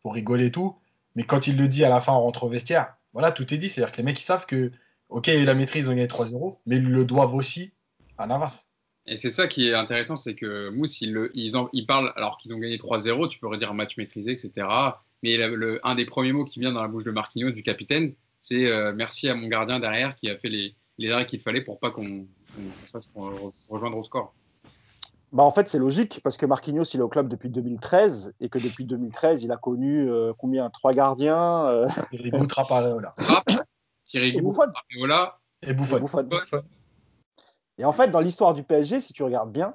pour rigoler et tout, mais quand il le dit à la fin en rentrant au vestiaire, voilà, tout est dit. C'est-à-dire que les mecs, ils savent que, ok, la maîtrise, ont gagné 3-0, mais ils le doivent aussi à Navas. Et c'est ça qui est intéressant, c'est que Mousse, ils, ils, parlent alors qu'ils ont gagné 3-0, tu peux redire match maîtrisé, etc. Mais le, un des premiers mots qui vient dans la bouche de Marquinhos, du capitaine, c'est euh, merci à mon gardien derrière qui a fait les, les arrêts qu'il fallait pour pas qu'on fasse rejoindre au score. Bah en fait, c'est logique parce que Marquinhos, il est au club depuis 2013 et que depuis 2013, il a connu euh, combien? Trois gardiens euh... Thierry. Thierry Trapareola et Buffon. Et en fait, dans l'histoire du PSG, si tu regardes bien,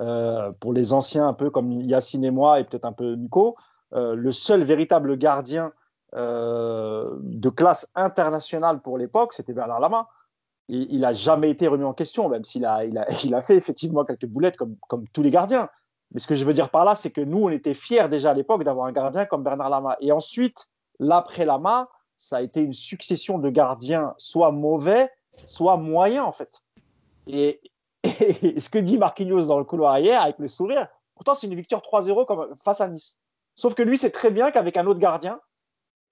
euh, pour les anciens un peu comme Yacine et moi et peut-être un peu Nico, le seul véritable gardien euh, de classe internationale pour l'époque, c'était Bernard Lama. Il n'a jamais été remis en question, même s'il a, il a, il a, fait effectivement quelques boulettes comme, comme tous les gardiens. Mais ce que je veux dire par là, c'est que nous, on était fiers déjà à l'époque d'avoir un gardien comme Bernard Lama. Et ensuite, l'après Lama, ça a été une succession de gardiens soit mauvais, soit moyens en fait. Et, ce que dit Marquinhos dans le couloir hier, avec le sourire, pourtant c'est une victoire 3-0 face à Nice. Sauf que lui, c'est très bien qu'avec un autre gardien,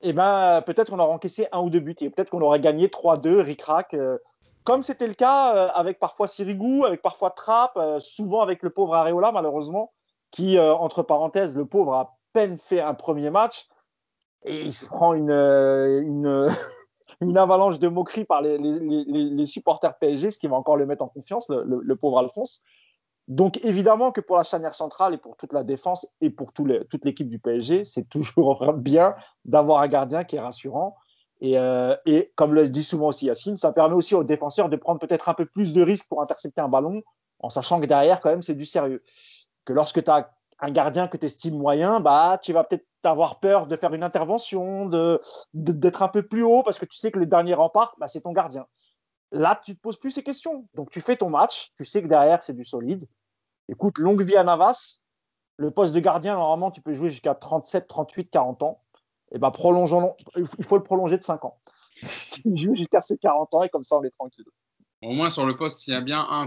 eh ben, peut-être on aurait encaissé un ou deux buts et peut-être qu'on aurait gagné 3-2, ric-rac. Euh, comme c'était le cas euh, avec parfois Sirigu, avec parfois Trapp, euh, souvent avec le pauvre Areola, malheureusement, qui, entre parenthèses, le pauvre a peine fait un premier match et il se prend une, avalanche de moqueries par les, supporters PSG, ce qui va encore le mettre en confiance, le, pauvre Alphonse. Donc évidemment que pour la charnière centrale et pour toute la défense et pour tout toute l'équipe du PSG, c'est toujours bien d'avoir un gardien qui est rassurant. Et, euh, et, comme le dit souvent aussi Yacine, ça permet aussi aux défenseurs de prendre peut-être un peu plus de risques pour intercepter un ballon, en sachant que derrière, quand même, c'est du sérieux. Que lorsque tu as un gardien que tu estimes moyen, bah, tu vas peut-être avoir peur de faire une intervention, de, d'être un peu plus haut, parce que tu sais que le dernier rempart, bah, c'est ton gardien. Là, tu ne te poses plus ces questions. Donc, tu fais ton match, tu sais que derrière, c'est du solide. Écoute, longue vie à Navas. Le poste de gardien, normalement, tu peux jouer jusqu'à 37, 38, 40 ans. Et ben, prolongeons, il faut le prolonger de 5 ans. Il joue jusqu'à ses 40 ans et comme ça, on est tranquille. Au moins sur le poste, s'il y a bien un,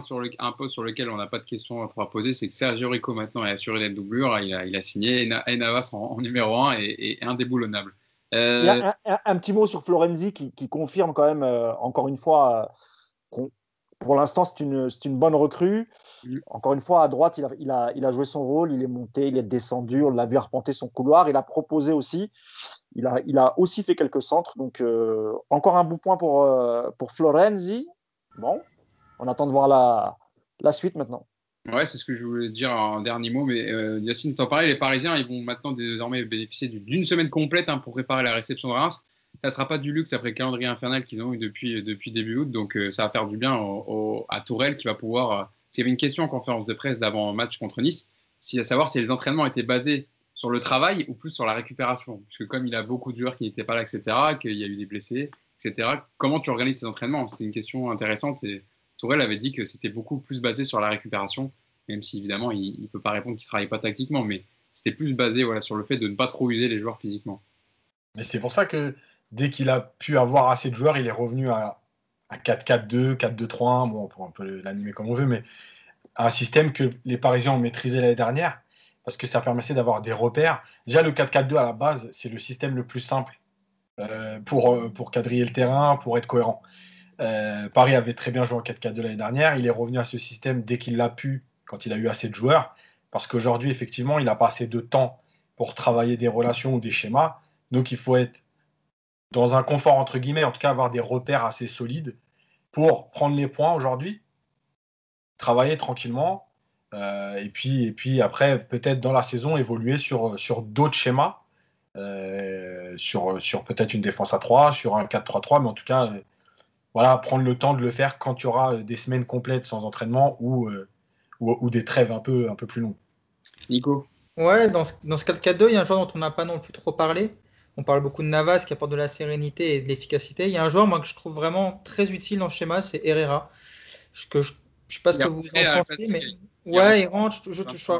poste sur lequel on n'a pas de questions à poser, c'est que Sergio Rico maintenant est assuré d'être doublure. Il a, signé Navas en, numéro 1 et, et indéboulonnable. Euh... Il y a un, un, petit mot sur Florenzi qui, qui confirme quand même, euh, encore une fois, euh, pour l'instant, c'est une, une, bonne recrue. Mm. Encore une fois, à droite, il a, il, a, il a, joué son rôle, il est monté, il est descendu, on l'a vu arpenter son couloir, il a proposé aussi. Il a, il a aussi fait quelques centres. Donc, euh, encore un bout point pour, pour Florenzi. Bon, on attend de voir la, la suite maintenant. Ouais, c'est ce que je voulais dire en dernier mot. Mais euh, Yacine, t'en parlais, les Parisiens, ils vont maintenant désormais bénéficier d'une semaine complète hein, pour préparer la réception de Reims. Ça ne sera pas du luxe après le calendrier infernal qu'ils ont eu depuis, depuis début août. Donc, euh, ça va faire du bien à Tourelle qui va pouvoir. Euh, y avait une question en conférence de presse d'avant-match contre Nice, à savoir si les entraînements étaient basés sur le travail ou plus sur la récupération. Parce que comme il a beaucoup de joueurs qui n'étaient pas là, etc., qu'il y a eu des blessés, etc., comment tu organises tes entraînements? C'était une question intéressante Tourelle avait dit que c'était beaucoup plus basé sur la récupération, même si évidemment il ne peut pas répondre qu'il ne travaille pas tactiquement, mais c'était plus basé voilà, sur le fait de ne pas trop user les joueurs physiquement. Mais c'est pour ça que dès qu'il a pu avoir assez de joueurs, il est revenu à, 4-4-2, 4-2-3-1, bon, on peut l'animer comme on veut, mais un système que les Parisiens ont maîtrisé l'année dernière, parce que ça permettait d'avoir des repères. Déjà, le 4-4-2 à la base, c'est le système le plus simple euh, pour, euh, pour quadriller le terrain, pour être cohérent. Euh, Paris avait très bien joué en 4-4-2 l'année dernière. Il est revenu à ce système dès qu'il l'a pu, quand il a eu assez de joueurs. Parce qu'aujourd'hui, effectivement, il n'a pas assez de temps pour travailler des relations ou des schémas. Donc, il faut être dans un confort, entre guillemets, en tout cas, avoir des repères assez solides pour prendre les points aujourd'hui, travailler tranquillement. Euh, et, puis, et puis, après, peut-être dans la saison, évoluer sur, sur d'autres schémas. Euh, sur, sur peut-être une défense à 3, sur un 4-3-3, mais en tout cas, voilà, prendre le temps de le faire quand il y aura des semaines complètes sans entraînement ou, euh, ou, des trêves un peu, un peu plus longues. Nico Ouais, dans ce, dans ce 4-4-2, il y a un joueur dont on n'a pas non plus trop parlé. On parle beaucoup de Navas qui apporte de la sérénité et de l'efficacité. Il y a un joueur moi, que je trouve vraiment très utile dans le schéma, c'est Herrera. Que je ne sais pas ce que vous en pensez, mais ouais, il rentre, je, je, je,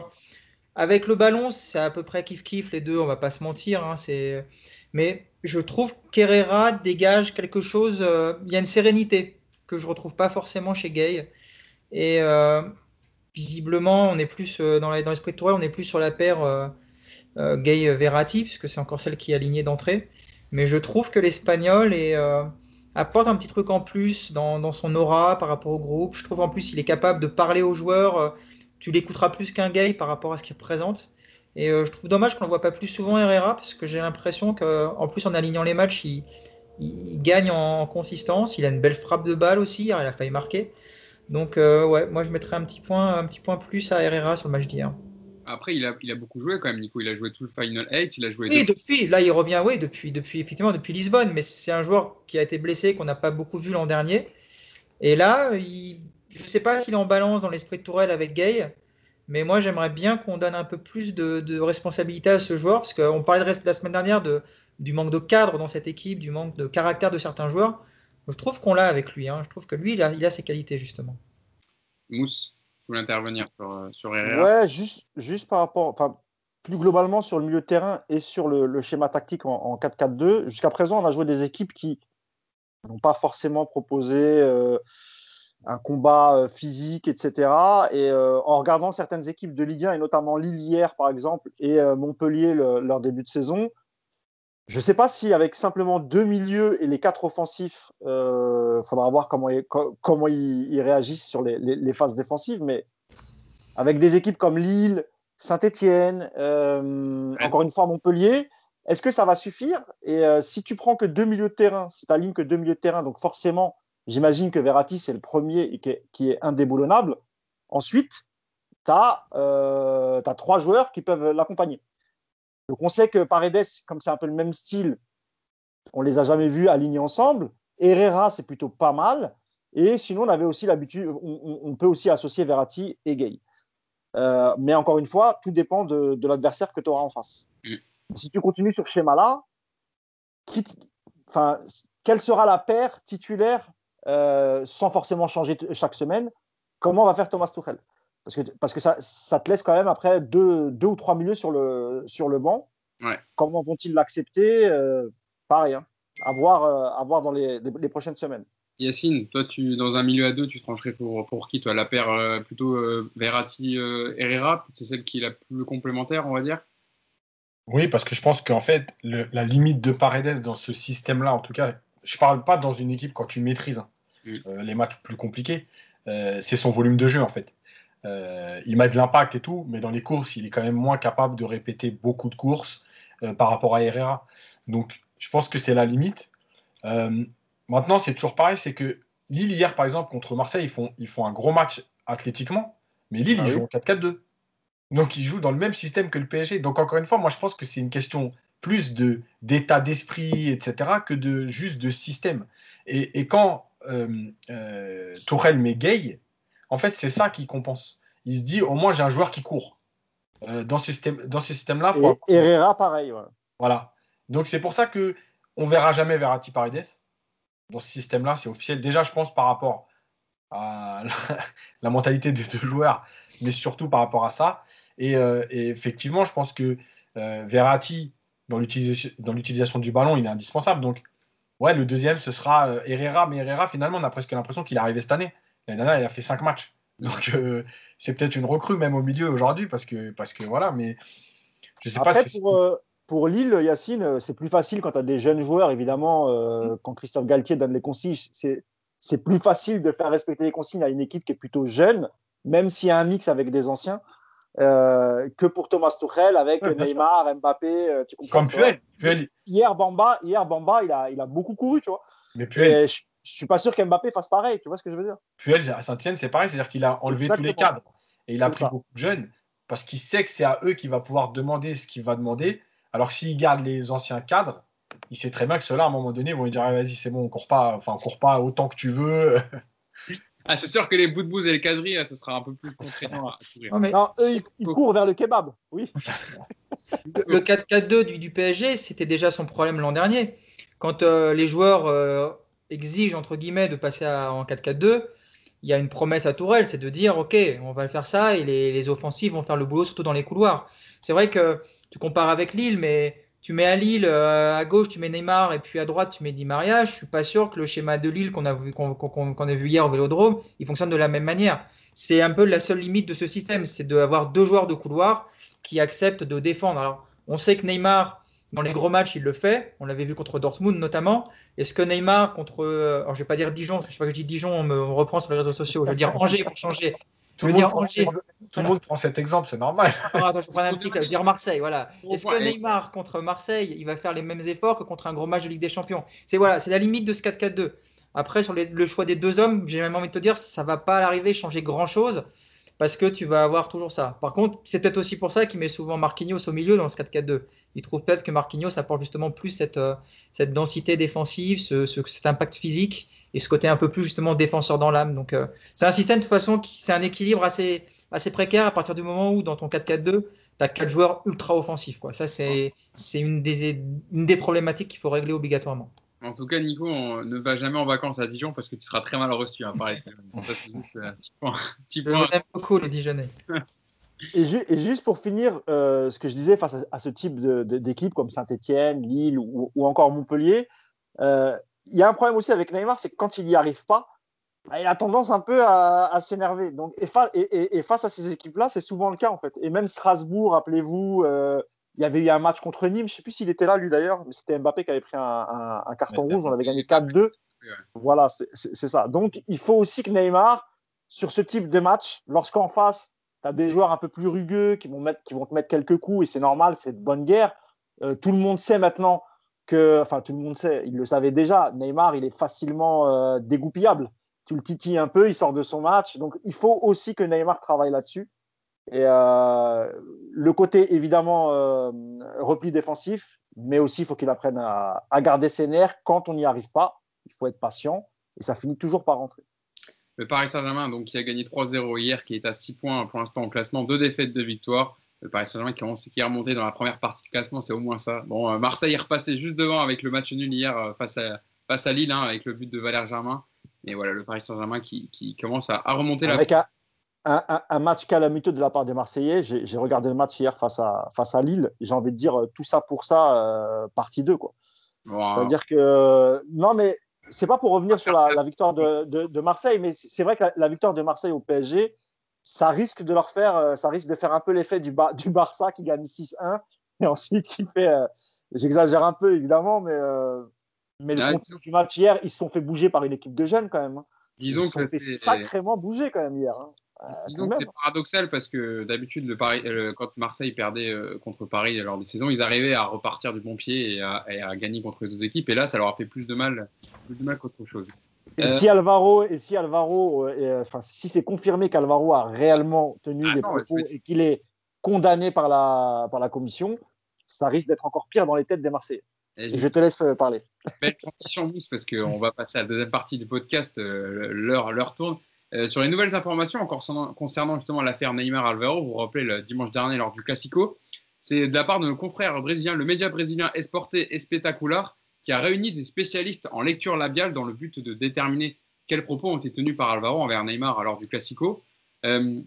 Avec le ballon, c'est à peu près kiff-kiff les deux, on va pas se mentir. Hein, c'est mais je trouve qu'Herrera dégage quelque chose. Euh, il y a une sérénité que je retrouve pas forcément chez Gay. Et euh, visiblement, on est plus dans l'esprit de Tourelle, on est plus sur la paire Gay-Verratti, puisque c'est encore celle qui est alignée d'entrée. Mais je trouve que l'Espagnol apporte un petit truc en plus dans, son aura par rapport au groupe. Je trouve en plus il est capable de parler aux joueurs. Tu l'écouteras plus qu'un gay par rapport à ce qu'il représente. Et je trouve dommage qu'on ne voit pas plus souvent Herrera, parce que j'ai l'impression qu'en plus en alignant les matchs, il, il gagne en consistance. Il a une belle frappe de balle aussi. Il a failli marquer. Donc, euh, ouais, moi je mettrais un petit point, un petit point plus à Herrera sur le match d'hier. Après, il a, il a beaucoup joué quand même, Nico. Il a joué tout le Final 8. Il a joué. Oui, depuis. Là, il revient, oui, depuis, depuis, effectivement, depuis Lisbonne. Mais c'est un joueur qui a été blessé, qu'on n'a pas beaucoup vu l'an dernier. Et là, il, je ne sais pas s'il est en balance dans l'esprit de Tourelle avec Gay. Mais moi, j'aimerais bien qu'on donne un peu plus de, de, responsabilité à ce joueur. Parce qu'on parlait de la semaine dernière de, du manque de cadre dans cette équipe, du manque de caractère de certains joueurs. Je trouve qu'on l'a avec lui. Hein. Je trouve que lui, il a, il a, ses qualités, justement. Mousse, tu voulais intervenir sur, euh, sur Herrera? Ouais, juste, juste par rapport. Enfin, plus globalement sur le milieu de terrain et sur le, schéma tactique en, 4-4-2. Jusqu'à présent, on a joué des équipes qui n'ont pas forcément proposé euh, un combat euh, physique, etc. Et en regardant certaines équipes de Ligue 1, et notamment Lille hier, par exemple, et Montpellier, leur début de saison, je ne sais pas si avec simplement deux milieux et les quatre offensifs, il euh, faudra voir comment, ils, comment ils, réagissent sur les, phases défensives, mais avec des équipes comme Lille, Saint-Étienne, euh, encore une fois Montpellier, est-ce que ça va suffire? Et euh, si tu prends que deux milieux de terrain, si tu alignes que deux milieux de terrain, donc forcément, j'imagine que Verratti, c'est le premier qui est, qui est indéboulonnable. Ensuite, tu as, as, trois joueurs qui peuvent l'accompagner. Donc on sait que Paredes, comme c'est un peu le même style, on les a jamais vus alignés ensemble. Herrera, c'est plutôt pas mal. Et sinon, on avait aussi l'habitude, on, peut aussi associer Verratti et Gay. Euh, mais encore une fois, tout dépend de, l'adversaire que tu auras en face. Mm. Si tu continues sur ce schéma-là, quelle sera la paire titulaire euh, sans forcément changer chaque semaine Comment va faire Thomas Tuchel? Parce que, parce que ça, ça, te laisse quand même après deux, deux ou trois milieux sur le, sur le banc. Comment vont-ils l'accepter? Euh, Pareil, hein. à, voir, euh, à voir dans les, les, prochaines semaines. Yacine, toi, tu, dans un milieu à deux, tu trancherais pour, pour qui toi? La paire euh, plutôt Verratti-Herrera C'est celle qui est la plus complémentaire, on va dire? Oui, parce que je pense qu'en fait, la limite de Paredes dans ce système-là, en tout cas, je ne parle pas dans une équipe quand tu maîtrises hein, mm. les matchs plus compliqués, c'est son volume de jeu, en fait. Euh, il met de l'impact et tout, mais dans les courses, il est quand même moins capable de répéter beaucoup de courses euh, par rapport à Herrera. Donc, je pense que c'est la limite. Euh, maintenant, c'est toujours pareil, c'est que Lille, hier, par exemple, contre Marseille, ils font, ils font un gros match athlétiquement, mais Lille, ah ils jouent en 4-4-2. Donc, ils jouent dans le même système que le PSG. Donc, encore une fois, moi, je pense que c'est une question plus de d'état d'esprit, etc., que de juste de système. Et, et quand Tourelle met Gay, en fait, c'est ça qui compense. Il se dit, au moins, j'ai un joueur qui court. Euh, dans ce système, dans ce système-là, Et Herrera, pareil. Voilà. Donc, c'est pour ça que on verra jamais Verratti Paredes. Dans ce système-là, c'est officiel. Déjà, je pense par rapport à la, mentalité des deux joueurs, mais surtout par rapport à ça. Et, euh, effectivement, je pense que euh, Verratti, dans l'utilisation du ballon, il est indispensable. Donc, ouais, le deuxième, ce sera Herrera. Mais Herrera, finalement, on a presque l'impression qu'il est arrivé cette année. L'année dernière, il a fait 5 matchs. Donc, euh, c'est peut-être une recrue même au milieu aujourd'hui, parce que, parce que voilà, mais je sais pas si. Pour, euh, pour Lille, Yacine, euh, c'est plus facile quand tu as des jeunes joueurs, évidemment. Mm. Quand Christophe Galtier donne les consignes, c'est plus facile de faire respecter les consignes à une équipe qui est plutôt jeune, même s'il y a un mix avec des anciens. Que pour Thomas Tuchel avec Neymar, Mbappé. tu comprends Comme Puel, Hier, Bamba, hier, Bamba il, a, il a beaucoup couru, tu vois. Mais Puel, je suis pas sûr qu'Mbappé fasse pareil. Tu vois ce que je veux dire Puel à Saint-Etienne, c'est pareil, c'est-à-dire qu'il a enlevé tous les cadres et il a pris beaucoup de jeunes parce qu'il sait que c'est à eux qu'il va pouvoir demander ce qu'il va demander. Alors s'il garde les anciens cadres, il sait très bien que ceux-là, à un moment donné, vont lui dire vas-y, c'est bon, on court pas, enfin, on court pas autant que tu veux. Ah, c'est sûr que les bouts de bouse et les caseries, ce sera un peu plus contraignant à Non, eux, ils, courent vers le kebab, oui. le 4-4-2 du, du, PSG, c'était déjà son problème l'an dernier. Quand euh, les joueurs euh, exige entre guillemets de passer en 4-4-2, il y a une promesse à Tourelle, c'est de dire ok, on va faire ça et les, les, offensives vont faire le boulot surtout dans les couloirs. C'est vrai que tu compares avec Lille, mais tu mets à Lille euh, à gauche tu mets Neymar et puis à droite tu mets Di Maria. Je suis pas sûr que le schéma de Lille qu'on a vu qu'on a vu hier au Vélodrome, il fonctionne de la même manière. c'est un peu la seule limite de ce système, c'est d'avoir deux joueurs de couloir qui acceptent de défendre. Alors, on sait que Neymar, dans les gros matchs, il le fait. On l'avait vu contre Dortmund notamment. Est-ce que Neymar contre, euh, alors je vais pas dire Dijon, parce que je sais pas que je dis Dijon, on me reprend sur les réseaux sociaux. Je veux dire Angers pour changer. Tout, le, monde, Angers. tout le monde prend cet exemple, c'est normal. attends, je prends un petit. Je veux dire Marseille, voilà. Est-ce que Neymar contre Marseille, il va faire les mêmes efforts que contre un gros match de Ligue des Champions? C'est voilà, c'est la limite de ce 4-4-2. Après, sur le choix des deux hommes, j'ai même envie de te dire, ça va pas arriver changer grand chose parce que tu vas avoir toujours ça. Par contre, c'est peut-être aussi pour ça qu'il met souvent Marquinhos au milieu dans ce 4-4-2. Il trouve peut-être que Marquinhos apporte justement plus cette, euh, cette densité défensive, ce, cet impact physique et ce côté un peu plus justement défenseur dans l'âme. Donc, euh, c'est un système de toute façon qui c'est un équilibre assez, assez précaire à partir du moment où dans ton 4-4-2, tu as quatre joueurs ultra offensifs. Quoi. Ça, c'est, c'est une, des, une des problématiques qu'il faut régler obligatoirement. En tout cas, Nico, on ne va jamais en vacances à Dijon parce que tu seras très mal reçu. Hein, pareil. Ça, c'est juste un petit point. Petit point. Je beaucoup les Dijonnais. Et, juste pour finir, euh, ce que je disais face à, ce type d'équipe comme Saint-Etienne, Lille ou, encore Montpellier, euh, il y a un problème aussi avec Neymar, c'est que quand il n'y arrive pas, bah, il a tendance un peu à, s'énerver. Donc, et, et, face à ces équipes-là, c'est souvent le cas en fait. Et même Strasbourg, rappelez-vous, euh, il y avait eu un match contre Nîmes, je ne sais plus s'il était là lui d'ailleurs, mais c'était Mbappé qui avait pris un, carton rouge, on avait gagné 4-2. Voilà, c'est ça. Donc il faut aussi que Neymar, sur ce type de match, lorsqu'en face, tu as des joueurs un peu plus rugueux qui vont, mettre, qui vont te mettre quelques coups, et c'est normal, c'est de bonne guerre. Euh, tout le monde sait maintenant enfin tout le monde sait, il le savait déjà, Neymar, il est facilement euh, dégoupillable. Tu le titilles un peu, il sort de son match. Donc il faut aussi que Neymar travaille là-dessus. Et euh, le côté évidemment euh, repli défensif, mais aussi il faut qu'il apprenne à, garder ses nerfs quand on n'y arrive pas. Il faut être patient et ça finit toujours par rentrer. Le Paris Saint-Germain, donc qui a gagné 3-0 hier, qui est à 6 points pour l'instant en classement, deux défaites, deux victoires. Le Paris Saint-Germain qui, qui est remonté dans la première partie de classement, c'est au moins ça. Bon, euh, Marseille est repassé juste devant avec le match nul hier face à, face à Lille, hein, avec le but de Valère Germain. Et voilà, le Paris Saint-Germain qui, qui, commence à, remonter avec la un, match calamiteux de la part des Marseillais. J'ai regardé le match hier face à, face à Lille. J'ai envie de dire euh, tout ça pour ça, euh, partie 2. C'est-à-dire que. Non, mais c'est pas pour revenir sur la, victoire de, de, Marseille, mais c'est vrai que la, victoire de Marseille au PSG, ça risque de leur faire, euh, ça risque de faire un peu l'effet du, du Barça qui gagne 6-1 et ensuite qui fait. J'exagère un peu évidemment, mais, mais le contenu du match hier, ils se sont fait bouger par une équipe de jeunes quand même. Hein. Disons ils se sont fait sacrément bouger quand même hier. Hein. Euh, Disons que c'est paradoxal parce que d'habitude, le Paris, euh, quand Marseille perdait euh, contre Paris lors des saisons, ils arrivaient à repartir du bon pied et à, gagner contre les deux équipes. Et là, ça leur a fait plus de mal, plus de mal qu'autre chose. Et si Alvaro, et si Alvaro, enfin, si c'est confirmé qu'Alvaro a réellement tenu ah des propos et qu'il est condamné par la, par la commission, ça risque d'être encore pire dans les têtes des Marseillais. Et, je te laisse parler. Belle transition, Mousse, parce qu'on va passer à la deuxième partie du podcast. L'heure tourne. Euh, sur les nouvelles informations encore concernant justement l'affaire Neymar Alvaro, vous vous rappelez le dimanche dernier lors du Classico, c'est de la part de nos confrères brésiliens, le média brésilien Esporte Espetacular, qui a réuni des spécialistes en lecture labiale dans le but de déterminer quels propos ont été tenus par Alvaro envers Neymar lors du Classico. Euh,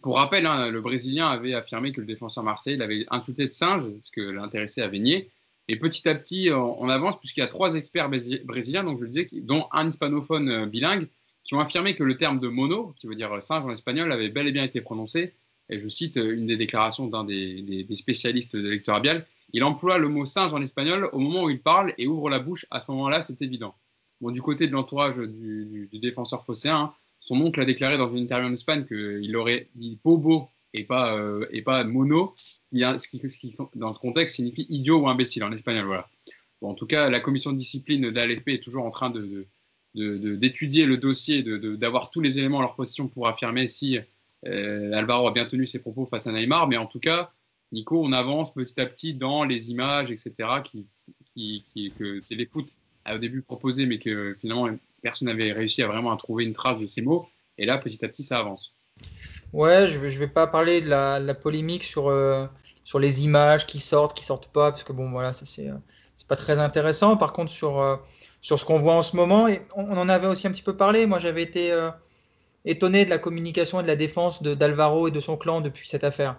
pour rappel, hein, le Brésilien avait affirmé que le défenseur Marseille l'avait insulté de singe, ce que l'intéressé avait nié. Et petit à petit, on avance puisqu'il y a trois experts brésiliens, je disais, dont un hispanophone euh, bilingue, qui ont affirmé que le terme de mono, qui veut dire singe en espagnol, avait bel et bien été prononcé. Et je cite euh, une des déclarations d'un des, spécialistes de lecture labiale. Il emploie le mot singe en espagnol au moment où il parle et ouvre la bouche. À ce moment-là, c'est évident. Bon, du côté de l'entourage du, défenseur phocéen, son oncle a déclaré dans une interview en Espagne qu'il aurait dit bobo et pas, euh, et pas mono, ce qui, dans ce contexte signifie idiot ou imbécile en espagnol. Voilà. Bon, en tout cas, la commission de discipline de est toujours en train d'étudier le dossier, d'avoir tous les éléments à leur position pour affirmer si euh, Alvaro a bien tenu ses propos face à Neymar. Mais en tout cas, Nico, on avance petit à petit dans les images, etc., qui, qui, que Téléfoot a au début proposé, mais que finalement personne n'avait réussi à vraiment à trouver une trace de ces mots. Et là, petit à petit, ça avance. Ouais, je ne vais, pas parler de la, polémique sur, euh, sur les images qui sortent, qui sortent pas, parce que bon, voilà, ça c'est, euh, c'est pas très intéressant. Par contre, sur, sur ce qu'on voit en ce moment. Et on, en avait aussi un petit peu parlé. Moi, j'avais été euh, étonné de la communication et de la défense d'Alvaro et de son clan depuis cette affaire.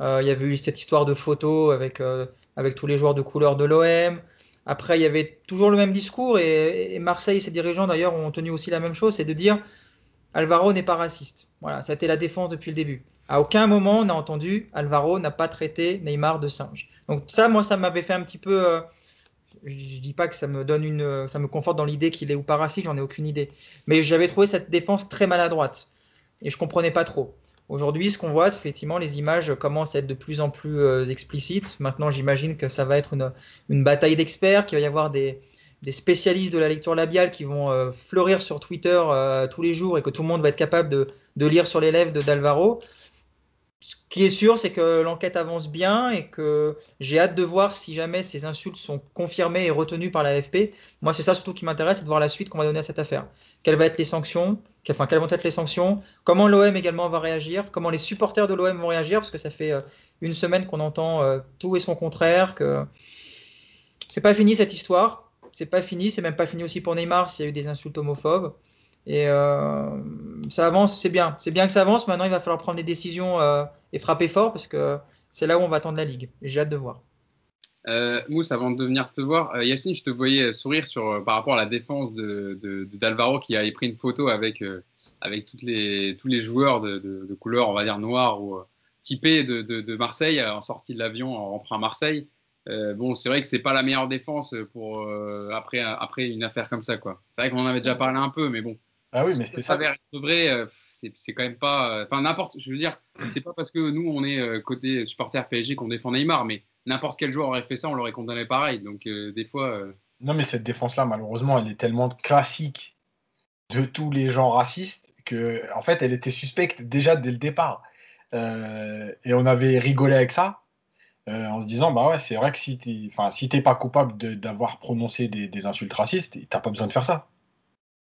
Euh, il y avait eu cette histoire de photos avec, euh, avec tous les joueurs de couleur de l'OM. Après, il y avait toujours le même discours et, Marseille et ses dirigeants d'ailleurs ont tenu aussi la même chose, c'est de dire Alvaro n'est pas raciste. Voilà, ça a été la défense depuis le début. À aucun moment on a entendu Alvaro n'a pas traité Neymar de singe. Donc ça, moi, ça m'avait fait un petit peu. Euh, je, ne dis pas que ça me donne une, ça me conforte dans l'idée qu'il est ou pas raciste, j'en ai aucune idée. Mais j'avais trouvé cette défense très maladroite et je comprenais pas trop. Aujourd'hui, ce qu'on voit, c'est effectivement les images commencent à être de plus en plus euh, explicites. Maintenant, j'imagine que ça va être une, bataille d'experts, qu'il va y avoir des, spécialistes de la lecture labiale qui vont euh, fleurir sur Twitter tous les jours et que tout le monde va être capable de, de lire sur les lèvres de d'Alvaro ce qui est sûr, c'est que l'enquête avance bien et que j'ai hâte de voir si jamais ces insultes sont confirmées et retenues par la FP. Moi, c'est ça surtout qui m'intéresse, c'est de voir la suite qu'on va donner à cette affaire. Quelles vont être les sanctions quelles vont être les sanctions Comment l'OM également va réagir Comment les supporters de l'OM vont réagir Parce que ça fait euh, une semaine qu'on entend euh, tout et son contraire, que c'est pas fini cette histoire. C'est pas fini, c'est même pas fini aussi pour Neymar s'il y a eu des insultes homophobes. Et euh, ça avance, c'est bien. C'est bien que ça avance. Maintenant, il va falloir prendre des décisions euh, et frapper fort parce que c'est là où on va attendre la Ligue. J'ai hâte de voir. Euh, Mousse, avant de venir te voir, Yacine, je te voyais sourire sur, par rapport à la défense de, d'Alvaro qui avait pris une photo avec, avec toutes les, tous les joueurs de, de, couleur, on va dire noire ou typés de, Marseille en sortie de l'avion en rentrant à Marseille. bon, c'est vrai que c'est pas la meilleure défense pour après, après une affaire comme ça. C'est vrai qu'on en avait déjà parlé un peu, mais bon. Ah oui, mais c'est ça. être vrai, euh, c'est quand même pas. Euh, enfin, n'importe. Je veux dire, c'est pas parce que nous, on est euh, côté supporter PSG qu'on défend Neymar, mais n'importe quel joueur aurait fait ça, on l'aurait condamné pareil. Donc, des fois. Non, mais cette défense-là, malheureusement, elle est tellement classique de tous les gens racistes que, en fait, elle était suspecte déjà dès le départ. et on avait rigolé avec ça. en se disant, bah ouais, c'est vrai que si enfin, si pas coupable d'avoir prononcé des, des, insultes racistes, t'as pas besoin de faire ça.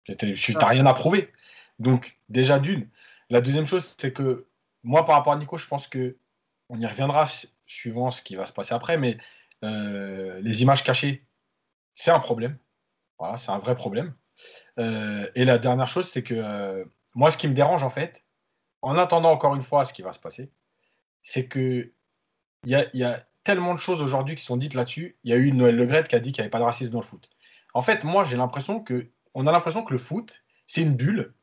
Tu n'as rien à prouver. Donc, déjà d'une. La deuxième chose, c'est que moi, par rapport à Nico, je pense que on y reviendra suivant ce qui va se passer après, mais euh, les images cachées, c'est un problème. Voilà, c'est un vrai problème. Euh, et la dernière chose, c'est que euh, moi, ce qui me dérange, en fait, en attendant encore une fois ce qui va se passer, c'est que il y a, tellement de choses aujourd'hui qui sont dites là-dessus. Il y a eu Noël Legrette qui a dit qu'il n'y avait pas de racisme dans le foot. En fait, moi, j'ai l'impression que on a l'impression que le foot, c'est une bulle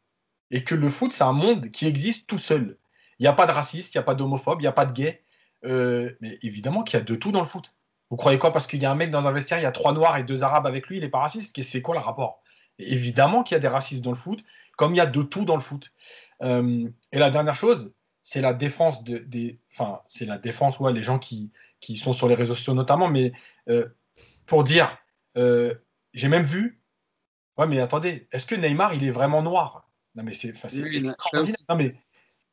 et que le foot, c'est un monde qui existe tout seul. Il n'y a pas de racistes, il n'y a pas d'homophobes, il n'y a pas de gays. Euh, mais évidemment qu'il y a de tout dans le foot. Vous croyez quoi? Parce qu'il y a un mec dans un vestiaire, il y a trois noirs et deux arabes avec lui, il n'est pas raciste C'est quoi le rapport? Évidemment qu'il y a des racistes dans le foot, comme il y a de tout dans le foot. Euh, et la dernière chose, c'est la défense de, des. Enfin, c'est la défense, ouais, les gens qui, qui sont sur les réseaux sociaux notamment, mais euh, pour dire, j'ai même vu Ouais, mais attendez, est-ce que Neymar, il est vraiment noir? Non, mais c'est extraordinaire. Non, mais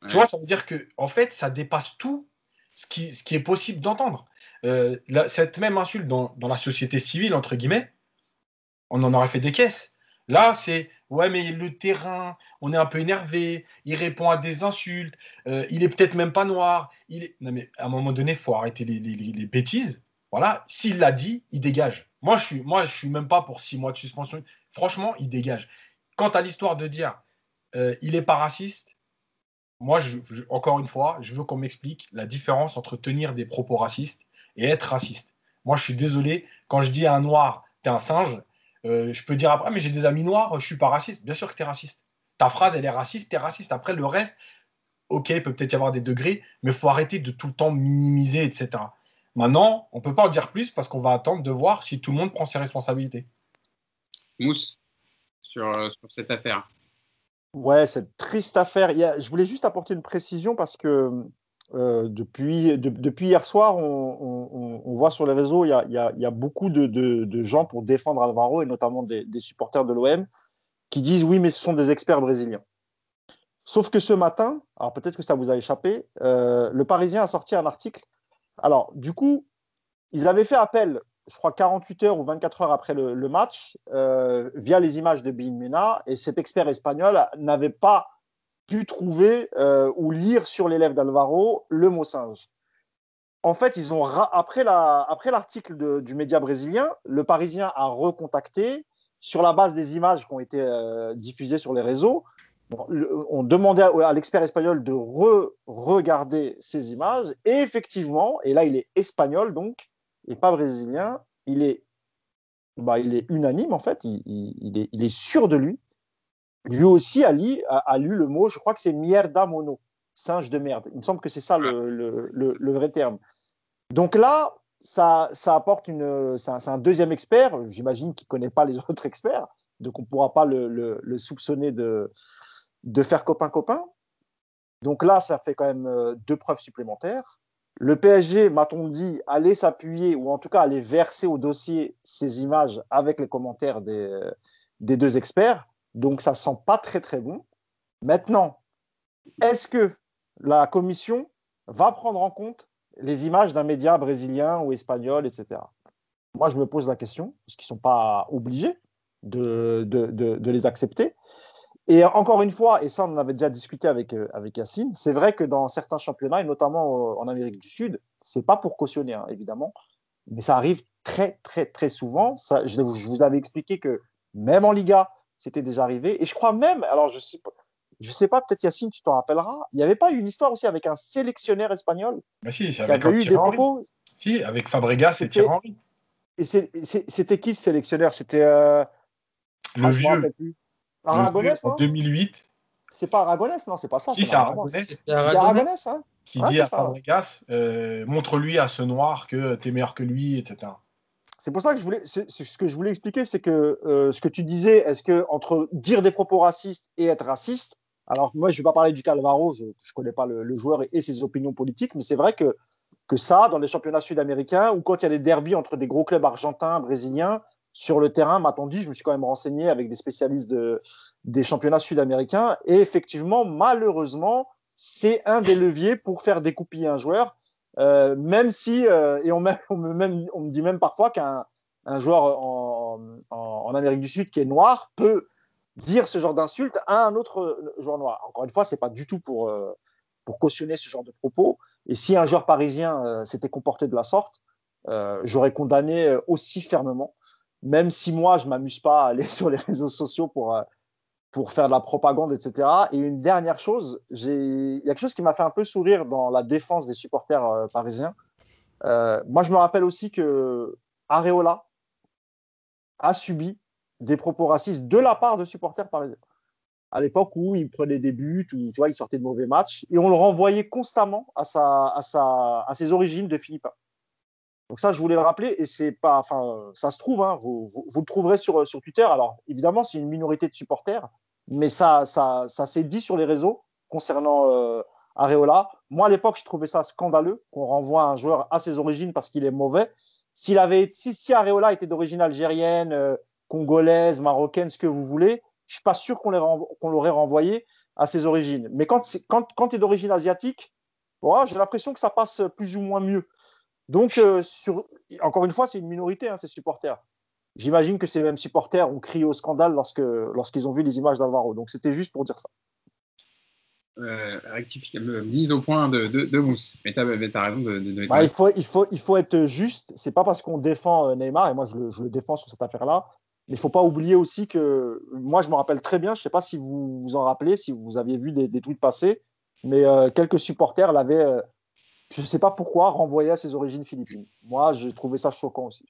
tu vois, ça veut dire que, en fait, ça dépasse tout ce qui, ce qui est possible d'entendre. Euh, cette même insulte dans, dans, la société civile, entre guillemets, on en aurait fait des caisses. Là, c'est ouais, mais le terrain, on est un peu énervé, il répond à des insultes, euh, il est peut-être même pas noir. Il est... Non, mais à un moment donné, il faut arrêter les, les, les bêtises. Voilà, s'il l'a dit, il dégage. Moi, je suis, moi, je suis même pas pour six mois de suspension. Franchement, il dégage. Quant à l'histoire de dire euh, il n'est pas raciste, moi, encore une fois, je veux qu'on m'explique la différence entre tenir des propos racistes et être raciste. Moi, je suis désolé, quand je dis à un noir, t'es un singe, euh, je peux dire après, mais j'ai des amis noirs, je suis pas raciste. Bien sûr que tu es raciste. Ta phrase, elle est raciste, tu es raciste. Après, le reste, ok, il peut peut-être y avoir des degrés, mais il faut arrêter de tout le temps minimiser, etc. Maintenant, on ne peut pas en dire plus parce qu'on va attendre de voir si tout le monde prend ses responsabilités. Mousse sur, euh, sur cette affaire. Ouais, cette triste affaire. je voulais juste apporter une précision parce que euh, depuis, depuis hier soir, on, voit sur les réseaux, il y a, beaucoup de, gens pour défendre Alvaro et notamment des, supporters de l'OM qui disent oui, mais ce sont des experts brésiliens. Sauf que ce matin, alors peut-être que ça vous a échappé, euh, le Parisien a sorti un article. Alors, du coup, ils avaient fait appel je crois, 48 heures ou 24 heures après le, match, euh, via les images de Mena, et cet expert espagnol n'avait pas pu trouver euh, ou lire sur les lèvres d'Alvaro le mot singe. En fait, ils ont après l'article du média brésilien, le Parisien a recontacté sur la base des images qui ont été euh, diffusées sur les réseaux. on demandait à, l'expert espagnol de re-regarder ces images et effectivement, et là il est espagnol donc, et pas brésilien, il est, bah, il est unanime en fait, il, est, il est sûr de lui. lui aussi a lu, a, lu le mot, je crois que c'est mierda mono, singe de merde. Il me semble que c'est ça le, le, le, vrai terme. Donc là, ça, ça apporte une. C'est un, deuxième expert, j'imagine qu'il ne connaît pas les autres experts, donc on ne pourra pas le, soupçonner de, de faire copain-copain. Donc là, ça fait quand même euh, deux preuves supplémentaires. Le PSG, m'a-t-on dit, allait s'appuyer, ou en tout cas allait verser au dossier ces images avec les commentaires des, des deux experts. Donc ça sent pas très très bon. Maintenant, est-ce que la commission va prendre en compte les images d'un média brésilien ou espagnol, etc. Moi, je me pose la question, parce qu'ils ne sont pas obligés de, de, de, les accepter. Et encore une fois, et ça, on en avait déjà discuté avec, euh, avec Yacine, c'est vrai que dans certains championnats, et notamment en Amérique du Sud, c'est pas pour cautionner, hein, évidemment, mais ça arrive très, très, très souvent. Ça, je, vous avais expliqué que même en Liga, c'était déjà arrivé. Et je crois même, alors je sais pas, je sais pas, peut-être Yacine, tu t'en rappelleras, il n'y avait pas une histoire aussi avec un sélectionneur espagnol bah si, c'est avec eu des propos. Si, avec Fabregas et Thierry Henry. Et c'était qui le sélectionneur? C'était. Euh... Le ah, vieux. Aragonès, En 2008. C'est pas Aragonès, non, c'est pas ça. Si, c'est Aragonès. C'est Aragonès, hein Qui dit à Fabregas euh, montre-lui à ce noir que tu es meilleur que lui, etc. C'est pour ça que je voulais, ce que je voulais expliquer, c'est que euh, ce que tu disais, est-ce que entre dire des propos racistes et être raciste, alors moi je ne vais pas parler du Calvaro, je ne connais pas le, joueur et, ses opinions politiques, mais c'est vrai que, que ça, dans les championnats sud-américains, ou quand il y a des derbies entre des gros clubs argentins, brésiliens, sur le terrain, m'a-t-on dit, je me suis quand même renseigné avec des spécialistes de, des championnats sud-américains, et effectivement, malheureusement, c'est un des leviers pour faire découpiller un joueur. Euh, même si, euh, et on, me dit même parfois qu'un un joueur en, Amérique du Sud qui est noir peut dire ce genre d'insulte à un autre joueur noir. Encore une fois, c'est pas du tout euh, pour cautionner ce genre de propos. Et si un joueur parisien s'était comporté de la sorte, j'aurais condamné aussi fermement. Même si moi, je m'amuse pas à aller sur les réseaux sociaux pour pour faire de la propagande, etc. Et une dernière chose, il y a quelque chose qui m'a fait un peu sourire dans la défense des supporters euh, parisiens. Euh, moi, je me rappelle aussi que Areola a subi des propos racistes de la part de supporters parisiens. À l'époque où il prenait des buts, ou tu vois, il sortait de mauvais matchs, et on le renvoyait constamment à, sa, à, sa, à ses origines de Philippin. Donc ça, je voulais le rappeler, et c'est pas, enfin, ça se trouve, hein, vous, vous, le trouverez sur, sur Twitter. Alors, évidemment, c'est une minorité de supporters, mais ça, ça, ça s'est dit sur les réseaux concernant euh, Areola. Moi, à l'époque, je trouvais ça scandaleux qu'on renvoie un joueur à ses origines parce qu'il est mauvais. S'il avait, si, si Areola était d'origine algérienne, euh, congolaise, marocaine, ce que vous voulez, je suis pas sûr qu'on l'aurait renvoyé à ses origines. Mais quand, quand, quand tu es d'origine asiatique, j'ai l'impression que ça passe plus ou moins mieux. Donc, euh, sur, encore une fois, c'est une minorité, hein, ces supporters. J'imagine que ces mêmes supporters ont crié au scandale lorsque, lorsqu'ils ont vu les images d'Alvaro. Donc c'était juste pour dire ça. Euh, euh mise au point de, de, Mousse. Mais tu as, raison de, bah, il, faut, il, faut, il faut être juste. C'est pas parce qu'on défend euh, Neymar, et moi je le, je le défends sur cette affaire-là, mais il faut pas oublier aussi que moi je me rappelle très bien, je sais pas si vous vous en rappelez, si vous aviez vu des, des tweets passés, mais euh, quelques supporters l'avaient, je sais pas pourquoi, renvoyé à ses origines philippines. Moi j'ai trouvé ça choquant aussi.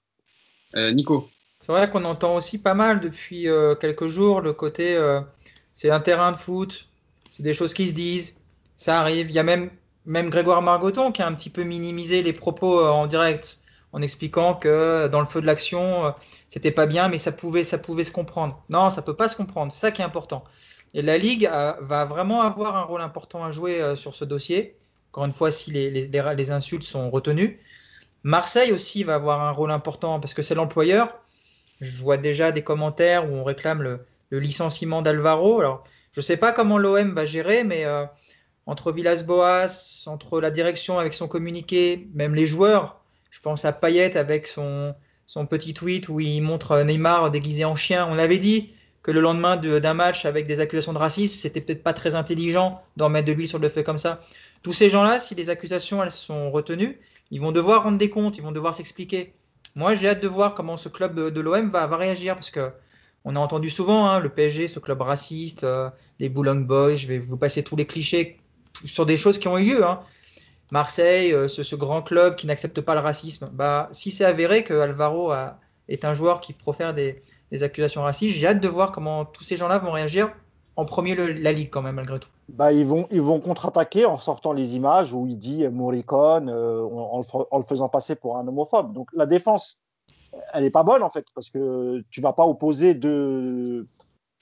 Nico c'est vrai qu'on entend aussi pas mal depuis euh, quelques jours le côté euh, c'est un terrain de foot, c'est des choses qui se disent, ça arrive. Il y a même, même Grégoire Margoton qui a un petit peu minimisé les propos euh, en direct en expliquant que dans le feu de l'action, c'était pas bien, mais ça pouvait, ça pouvait se comprendre. Non, ça peut pas se comprendre. C'est ça qui est important. Et la Ligue va vraiment avoir un rôle important à jouer sur ce dossier. Encore une fois, si les, insultes sont retenues. Marseille aussi va avoir un rôle important parce que c'est l'employeur. Je vois déjà des commentaires où on réclame le, licenciement d'Alvaro. Alors, je ne sais pas comment l'OM va gérer, mais euh, entre Villas-Boas, entre la direction avec son communiqué, même les joueurs, je pense à Payet avec son, son petit tweet où il montre Neymar déguisé en chien. On avait dit que le lendemain d'un match avec des accusations de racisme, c'était peut-être pas très intelligent d'en mettre de l'huile sur le feu comme ça. Tous ces gens-là, si les accusations elles sont retenues, ils vont devoir rendre des comptes, ils vont devoir s'expliquer. Moi, j'ai hâte de voir comment ce club de, l'OM va, réagir parce que on a entendu souvent hein, le PSG, ce club raciste, euh, les Boulogne Boys. Je vais vous passer tous les clichés sur des choses qui ont eu lieu. Hein. Marseille, euh, ce, grand club qui n'accepte pas le racisme. Bah, si c'est avéré que Alvaro est un joueur qui profère des, accusations racistes, j'ai hâte de voir comment tous ces gens-là vont réagir. En premier la Ligue quand même, malgré tout. Bah, ils vont, ils vont contre-attaquer en sortant les images où il dit Morricone en, en, le faisant passer pour un homophobe. Donc la défense, elle n'est pas bonne en fait, parce que tu vas pas opposer deux,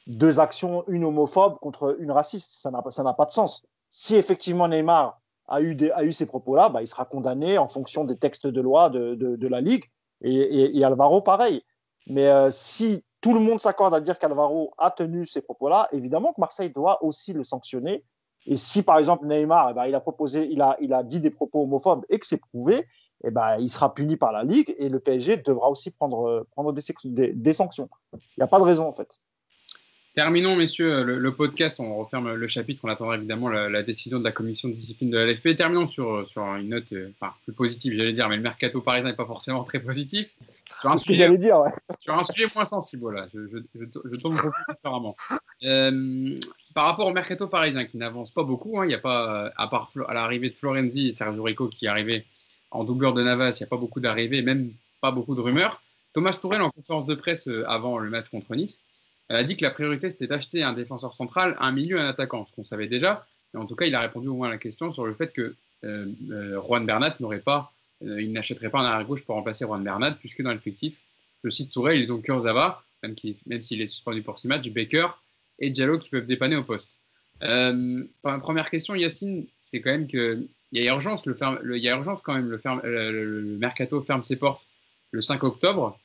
deux actions, une homophobe contre une raciste. Ça n'a pas de sens. Si effectivement Neymar a eu, des, a eu ces propos-là, bah, il sera condamné en fonction des textes de loi de, de, la Ligue. Et, et, Alvaro, pareil. Mais euh, si tout le monde s'accorde à dire qu'Alvaro a tenu ces propos-là, évidemment que Marseille doit aussi le sanctionner. Et si par exemple Neymar, eh ben, il a proposé, il a, il a dit des propos homophobes et que c'est prouvé, eh ben, il sera puni par la Ligue et le PSG devra aussi prendre, prendre des, des sanctions. Il n'y a pas de raison en fait. Terminons, messieurs, le, podcast. On referme le chapitre. On attendra évidemment la, décision de la commission de discipline de l'AFP. Terminons sur, sur une note euh, plus positive, j'allais dire, mais le mercato parisien n'est pas forcément très positif. C'est ce que j'allais dire, ouais. Sur un sujet moins sensible, voilà. Je, je, je, tourne beaucoup différemment. Euh, par rapport au mercato parisien, qui n'avance pas beaucoup, hein, il n'y a pas, à part à l'arrivée de Florenzi et Sergio Rico qui arrivé en doubleur de Navas, il n'y a pas beaucoup d'arrivées, même pas beaucoup de rumeurs. Thomas Tourel, en conférence de presse euh, avant le match contre Nice, elle a dit que la priorité, c'était d'acheter un défenseur central, un milieu, un attaquant, ce qu'on savait déjà. Mais en tout cas, il a répondu au moins à la question sur le fait que euh, euh, Juan Bernat n'aurait pas, euh, il n'achèterait pas un arrière-gauche pour remplacer Juan Bernat, puisque dans l'effectif, je cite Touré, ils ont Kurzawa, même s'il est suspendu pour six matchs, Baker et Diallo qui peuvent dépanner au poste. première question, Yacine, c'est quand même qu'il y a urgence, le, il y a urgence quand même, le, le mercato ferme ses portes le 5 octobre.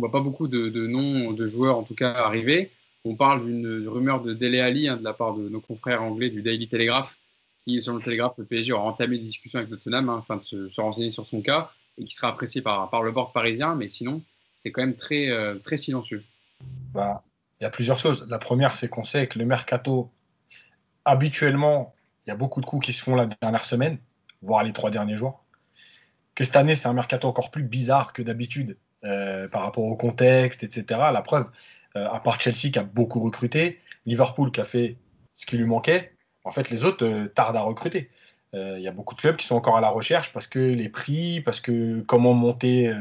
On voit pas beaucoup de, noms de joueurs, en tout cas, arriver. On parle d'une rumeur de Dele Ali hein, de la part de nos confrères anglais du Daily Telegraph, qui, selon le Telegraph, le PSG aura entamé des discussions avec Tottenham hein, afin de se, renseigner sur son cas et qui sera apprécié par, le board parisien. Mais sinon, c'est quand même très, euh, très silencieux. Bah, il y a plusieurs choses. La première, c'est qu'on sait que le mercato, habituellement, il y a beaucoup de coups qui se font la dernière semaine, voire les trois derniers jours. Que cette année, c'est un mercato encore plus bizarre que d'habitude euh, par rapport au contexte, etc. La preuve, euh, à part Chelsea qui a beaucoup recruté, Liverpool qui a fait ce qui lui manquait, en fait, les autres euh, tardent à recruter. Il y a beaucoup de clubs qui sont encore à la recherche parce que les prix, parce que comment monter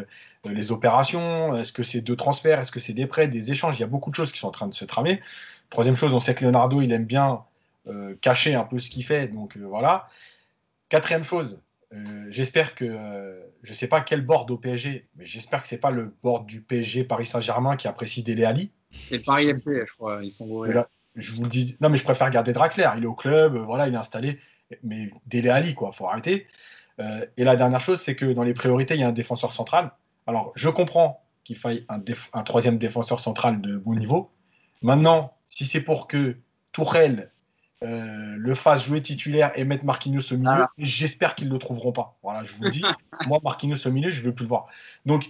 les opérations, est-ce que c'est deux transferts, est-ce que c'est des prêts, des échanges, il y a beaucoup de choses qui sont en train de se tramer. Troisième chose, on sait que Leonardo, il aime bien cacher un peu ce qu'il fait, donc voilà. Quatrième chose, euh, j'espère que, euh, je ne sais pas quel board au PSG, mais j'espère que ce n'est pas le board du PSG Paris Saint-Germain qui apprécie Dele Ali. C'est le Paris FC, je crois, ils sont Je vous dis, non, mais je préfère garder Draxler. Il est au club, voilà, il est installé. Mais Dele Ali, quoi, faut arrêter. Euh, et la dernière chose, c'est que dans les priorités, il y a un défenseur central. Alors, je comprends qu'il faille un, un, troisième défenseur central de bon niveau. Maintenant, si c'est pour que Tourelle euh, le fasse jouer titulaire et mettre Marquinhos au milieu. Ah. J'espère qu'ils ne le trouveront pas. Voilà, je vous le dis. moi, Marquinhos au milieu, je ne veux plus le voir. Donc,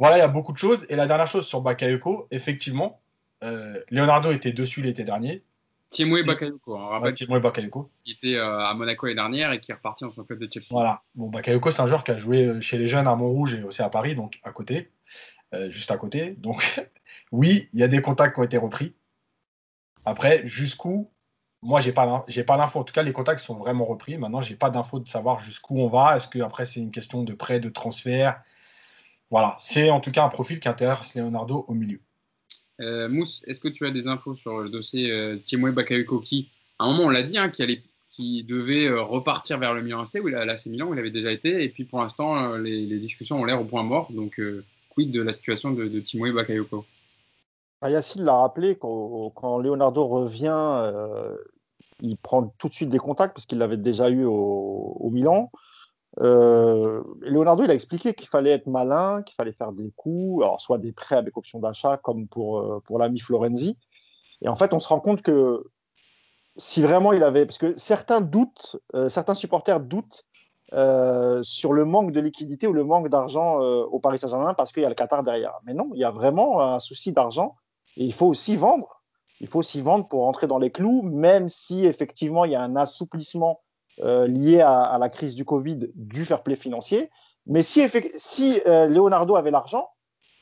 voilà, il y a beaucoup de choses. Et la dernière chose sur Bakayoko, effectivement, euh, Leonardo était dessus l'été dernier. Timo Bakayoko. Hein, Timo Bakayoko. Qui était euh, à Monaco l'année dernière et qui est reparti en club de Chelsea. Voilà. Bon, Bakayoko, c'est un joueur qui a joué chez les jeunes à Montrouge et aussi à Paris, donc à côté, juste à côté. Donc, oui, il y a des contacts qui ont été repris. Après, jusqu'où moi, j'ai pas, j'ai pas d'infos. En tout cas, les contacts sont vraiment repris. Maintenant, j'ai pas d'infos de savoir jusqu'où on va. Est-ce que après c'est une question de prêt, de transfert? Voilà, c'est en tout cas un profil qui intéresse Leonardo au milieu. Euh, Mousse, est-ce que tu as des infos sur le dossier euh, Bakayoko qui, à un moment, on l'a dit, hein, qui, devait euh, repartir vers le Milan AC, ou l'AC Milan, où il avait déjà été, et puis pour l'instant, euh, les, discussions ont l'air au point mort. Donc, quid de la situation de, de Bakayoko? Yacine l'a rappelé, quand, Leonardo revient il prend tout de suite des contacts parce qu'il l'avait déjà eu au, Milan. Euh, Leonardo, il a expliqué qu'il fallait être malin, qu'il fallait faire des coups, alors soit des prêts avec option d'achat comme pour, euh, pour l'ami Florenzi. Et en fait, on se rend compte que si vraiment il avait, parce que certains doutent, euh, certains supporters doutent sur le manque de liquidité ou le manque d'argent au Paris Saint-Germain parce qu'il y a le Qatar derrière. Mais non, il y a vraiment un souci d'argent et il faut aussi vendre il faut s'y vendre pour rentrer dans les clous, même si effectivement il y a un assouplissement euh, lié à, la crise du Covid du fair play financier. Mais si, euh, Leonardo avait l'argent,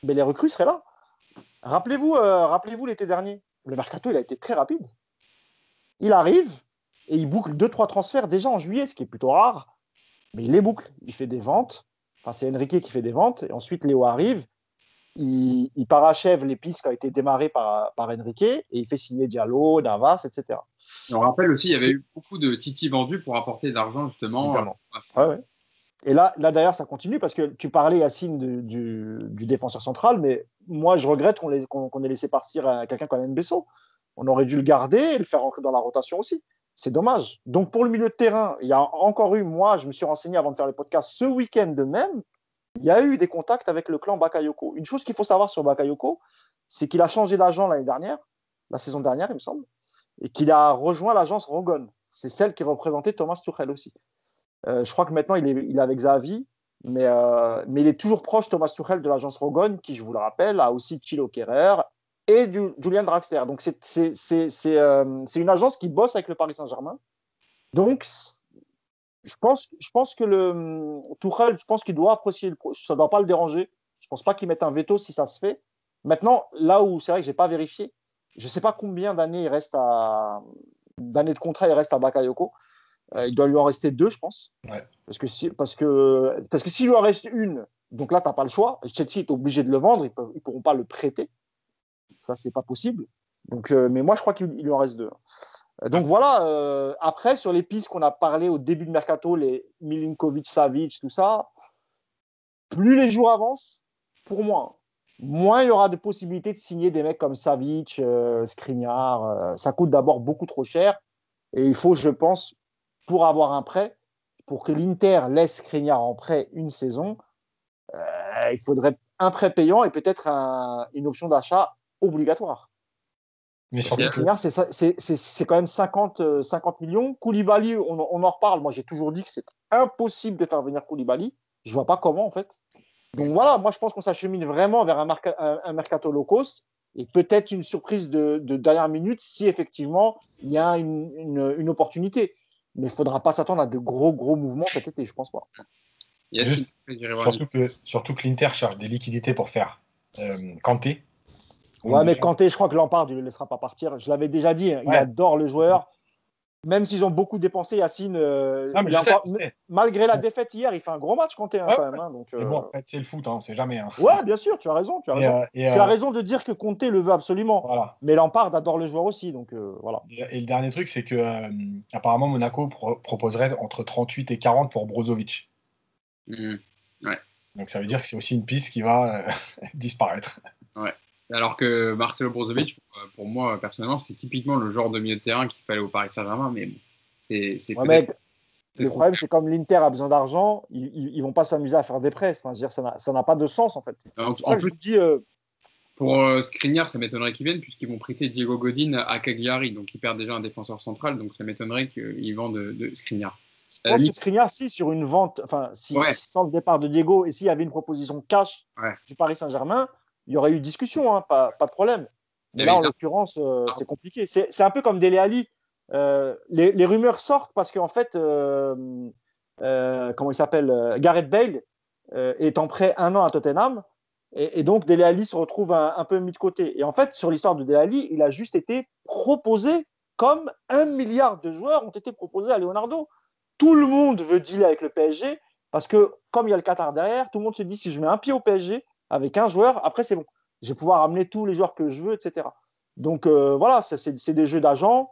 ben, les recrues seraient là. Rappelez-vous euh, rappelez-vous l'été dernier, le mercato il a été très rapide. Il arrive et il boucle deux trois transferts déjà en juillet, ce qui est plutôt rare. Mais il les boucle, il fait des ventes. Enfin, c'est Enrique qui fait des ventes et ensuite Léo arrive il, parachève les pistes qui ont été démarrées par, par Enrique et il fait signer Diallo, Navas, etc. on rappelle aussi, il y avait eu beaucoup de Titi vendus pour apporter de l'argent justement. Et là, là d'ailleurs, ça continue parce que tu parlais, Yacine, du, du, défenseur central, mais moi, je regrette qu'on ait laissé partir quelqu'un comme Besso. On aurait dû le garder et le faire entrer dans la rotation aussi. C'est dommage. Donc, pour le milieu de terrain, il y a encore eu, moi, je me suis renseigné avant de faire le podcast, ce week-end de même, il y a eu des contacts avec le clan Bakayoko. Une chose qu'il faut savoir sur Bakayoko, c'est qu'il a changé d'agent l'année dernière, la saison dernière, il me semble, et qu'il a rejoint l'agence Rogon. C'est celle qui représentait Thomas Tuchel aussi. Euh, je crois que maintenant, il est, avec Xavi, mais, euh, mais il est toujours proche, Thomas Tuchel, de l'agence Rogon, qui, je vous le rappelle, a aussi Kilo Kerrer et du, Julian Draxler. Donc, euh, c'est une agence qui bosse avec le Paris Saint-Germain. Donc, je pense, je pense que le Tuchel, je pense qu'il doit apprécier le ça ne doit pas le déranger. Je ne pense pas qu'il mette un veto si ça se fait. Maintenant, là où c'est vrai que je n'ai pas vérifié, je ne sais pas combien d'années il reste à d'années de contrat il reste à Bakayoko. Euh, il doit lui en rester deux, je pense. Parce que si, parce que parce que s'il lui en reste une, donc là tu n'as pas le choix. Chelsea est obligé de le vendre, ils ne pourront pas le prêter. Ça c'est pas possible. Donc, euh, mais moi je crois qu'il lui en reste deux. Donc voilà, euh, après, sur les pistes qu'on a parlé au début de Mercato, les Milinkovic, Savic, tout ça, plus les jours avancent, pour moi, moins il y aura de possibilités de signer des mecs comme Savic, euh, Skriniar. Euh, ça coûte d'abord beaucoup trop cher. Et il faut, je pense, pour avoir un prêt, pour que l'Inter laisse Skriniar en prêt une saison, il faudrait un prêt payant et peut-être une option d'achat obligatoire. Mais c'est quand même 50, 50 euh, millions. Koulibaly, on, en reparle. Moi, j'ai toujours dit que c'est impossible de faire venir Koulibaly. Je vois pas comment, en fait. Donc voilà, moi, je pense qu'on s'achemine vraiment vers un, un, mercato low cost et peut-être une surprise de, dernière minute si effectivement il y a une, opportunité. Mais il ne faudra pas s'attendre à de gros, gros mouvements cet été, je pense pas. surtout, que, surtout que l'Inter cherche des liquidités pour faire euh, Kanté Ouais, mais Kanté, je crois que Lampard, il ne le laissera pas partir. Je l'avais déjà dit, hein, il adore le joueur. Même s'ils ont beaucoup dépensé, Yacine, euh, malgré la défaite hier, il fait un gros match Kanté hein, quand même. Hein, donc, bon, euh, c'est le foot, hein, c'est jamais. Ouais, bien sûr, tu as raison. Tu as, raison. Euh, tu as raison de dire que Kanté le veut absolument. Voilà. Mais Lampard adore le joueur aussi. Donc, voilà. Et, le dernier truc, c'est que apparemment Monaco proposerait entre 38 et 40 pour Brozovic. Mmh. Ouais. Donc ça veut dire que c'est aussi une piste qui va disparaître. Ouais. Alors que Marcelo Brozovic, pour moi, personnellement, c'était typiquement le genre de milieu de terrain qu'il fallait au Paris Saint-Germain. Mais c'est. le problème, c'est comme l'Inter a besoin d'argent, ils, ne vont pas s'amuser à faire des presses. Enfin, dire, ça n'a pas de sens, en fait. En, ça je dis. Euh, pour euh, Skriniar, ça m'étonnerait qu'ils viennent, puisqu'ils vont prêter Diego Godin à Cagliari. Donc, ils perdent déjà un défenseur central. Donc, ça m'étonnerait qu'ils vendent de, de Skriniar. Je pense que Skriniar, si sur une vente, enfin, si, sans le départ de Diego et s'il y avait une proposition cash du Paris Saint-Germain, il y aurait eu discussion, hein, pas, pas, de problème. Mais là, en l'occurrence, euh, c'est compliqué. C'est un peu comme Dele Ali. Euh, les, les, rumeurs sortent parce qu'en fait, euh, comment il s'appelle Gareth Bale est en prêt un an à Tottenham. Et, donc, Dele Ali se retrouve un, peu mis de côté. Et en fait, sur l'histoire de Dele Ali, il a juste été proposé comme un milliard de joueurs ont été proposés à Leonardo. Tout le monde veut dealer avec le PSG parce que, comme il y a le Qatar derrière, tout le monde se dit si je mets un pied au PSG, avec un joueur, après c'est bon. Je vais pouvoir amener tous les joueurs que je veux, etc. Donc euh, voilà, c'est des jeux d'agents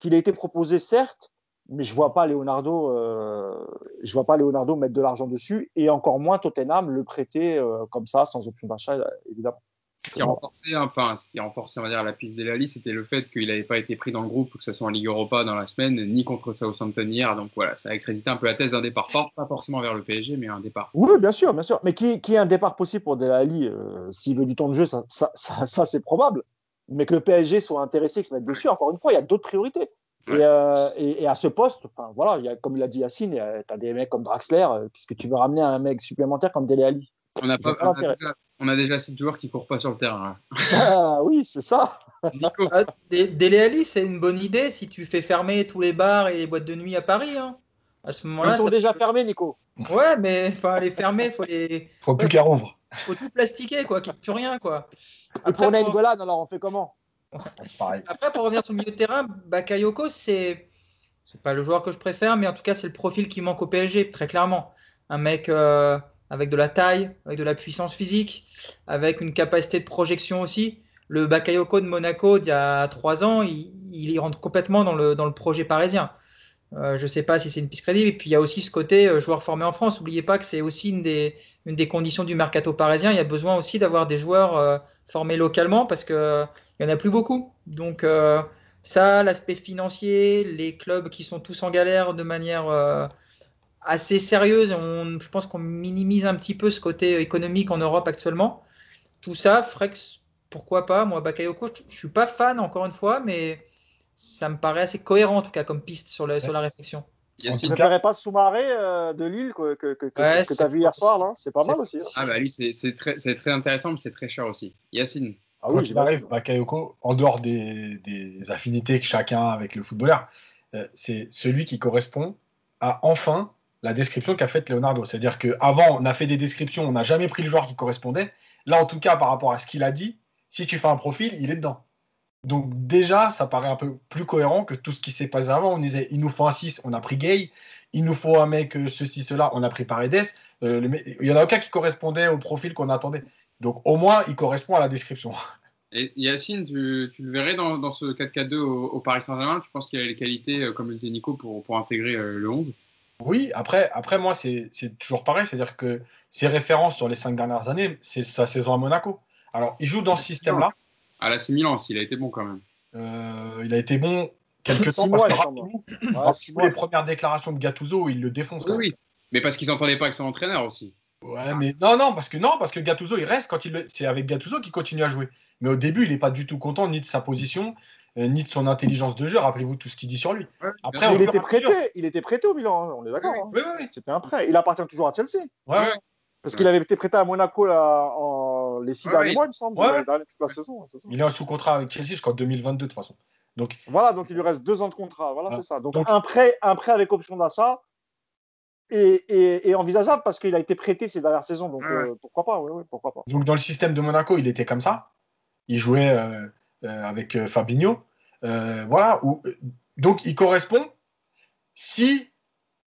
qu'il a été proposé, certes, mais je vois pas Leonardo, euh, je vois pas Leonardo mettre de l'argent dessus et encore moins Tottenham le prêter euh, comme ça sans option d'achat, évidemment. Ce qui a renforcé, enfin, ce qui a renforcé on va dire, la piste d'Elali, c'était le fait qu'il n'avait pas été pris dans le groupe, que ce soit en Ligue Europa dans la semaine, ni contre Southampton hier. Donc voilà, ça a accrédité un peu la thèse d'un départ, pas, pas forcément vers le PSG, mais un départ. Oui, bien sûr, bien sûr. Mais qui, qui est un départ possible pour Delali euh, S'il veut du temps de jeu, ça, ça, ça, c'est probable. Mais que le PSG soit intéressé, que ça mette dessus, encore une fois, il y a d'autres priorités. Euh, et, et, à ce poste, enfin, voilà, y a, comme il a dit Yacine, tu as des mecs comme Draxler, euh, puisque tu veux ramener un mec supplémentaire comme Dele Ali on, n'a pas, on a déjà assez de joueurs qui courent pas sur le terrain. Ah oui, c'est ça. Nico. Ah, c'est une bonne idée si tu fais fermer tous les bars et les boîtes de nuit à Paris. Hein. À ce moment-là, Ils sont déjà fermés, Nico. Ouais, mais enfin les fermer, faut les. Faut plus qu'à rouvre. Faut tout plastiquer, quoi, qu'il n'y ait plus rien, quoi. et pour Nainggolan, alors on fait comment? Après, pour revenir sur le milieu de terrain, Bakayoko, c'est c'est pas le joueur que je préfère, mais en tout cas, c'est le profil qui manque au PSG, très clairement. Un mec euh, avec de la taille, avec de la puissance physique, avec une capacité de projection aussi. Le Bakayoko de Monaco d'il y a trois ans, il, il, rentre complètement dans le, dans le projet parisien. Euh, je ne sais pas si c'est une piste crédible. Et puis il y a aussi ce côté euh, joueur formé en France. N'oubliez pas que c'est aussi une des, une des conditions du mercato parisien. Il y a besoin aussi d'avoir des joueurs euh, formés localement parce qu'il n'y en a plus beaucoup. Donc ça, l'aspect financier, les clubs qui sont tous en galère de manière assez sérieuse, on, je pense qu'on minimise un petit peu ce côté économique en Europe actuellement. Tout ça ferait que, pourquoi pas, moi, Bakayoko, je ne suis pas fan encore une fois, mais ça me paraît assez cohérent en tout cas comme piste sur, sur la réflexion. On ne préférait pas Soumaré euh, de Lille que, que, que, tu as vu hier soir, là C'est pas mal aussi. Hein. Ah bah lui, c'est très, très, intéressant, mais c'est très cher aussi. Yacine ah oui, j'arrive, Bakayoko, en dehors des, des, affinités que chacun a avec le footballeur, euh, c'est celui qui correspond à enfin la description qu'a faite Leonardo. C'est-à-dire qu'avant, on a fait des descriptions, on n'a jamais pris le joueur qui correspondait. Là, en tout cas, par rapport à ce qu'il a dit, si tu fais un profil, il est dedans. Donc déjà, ça paraît un peu plus cohérent que tout ce qui s'est passé avant. On disait, il nous faut un 6, on a pris Gay. Il nous faut un mec, euh, ceci, cela, on a pris Paredes. Euh, il n'y en a aucun qui correspondait au profil qu'on attendait. Donc au moins, il correspond à la description. Et Yacine, tu, le verrais dans, ce 4-4-2 au, Paris Saint-Germain? Tu penses qu'il a les qualités, euh, comme le disait Nico, pour, pour intégrer le 11 Oui, après, après moi, c'est toujours pareil. C'est-à-dire que ses références sur les cinq dernières années, c'est sa saison à Monaco. Alors, il joue dans ce système-là. À la Milan il a été bon quand même. Euh, il a été bon quelques temps. Mois, parce que, les premières déclarations de Gattuso, il le défonce. Oui, oui, mais parce qu'ils n'entendaient pas avec son entraîneur aussi. Ouais, mais non, non, parce que non, parce que Gattuso, il reste quand il. C'est avec Gattuso qu'il continue à jouer. Mais au début, il n'est pas du tout content ni de sa position, ni de son intelligence de jeu. Rappelez-vous tout ce qu'il dit sur lui. Après, il était prêté. Il était prêté au Milan. Hein, on est d'accord. Oui, hein. oui, C'était un prêt. Il appartient toujours à Chelsea. Ouais. Parce qu'il avait été prêté à Monaco là, en les six derniers mois, il me semble, ouais. toute la saison. Il est sous contrat avec Chelsea jusqu'en 2022 de toute façon. Donc... Voilà, donc il lui reste deux ans de contrat. Voilà, c'est ça. Donc, Un, prêt, un prêt avec option d'achat est, envisageable parce qu'il a été prêté ces dernières saisons. Donc euh, pourquoi pas, pourquoi pas. Donc dans le système de Monaco, il était comme ça. Il jouait euh, euh, avec Fabinho. Voilà. Où, donc il correspond si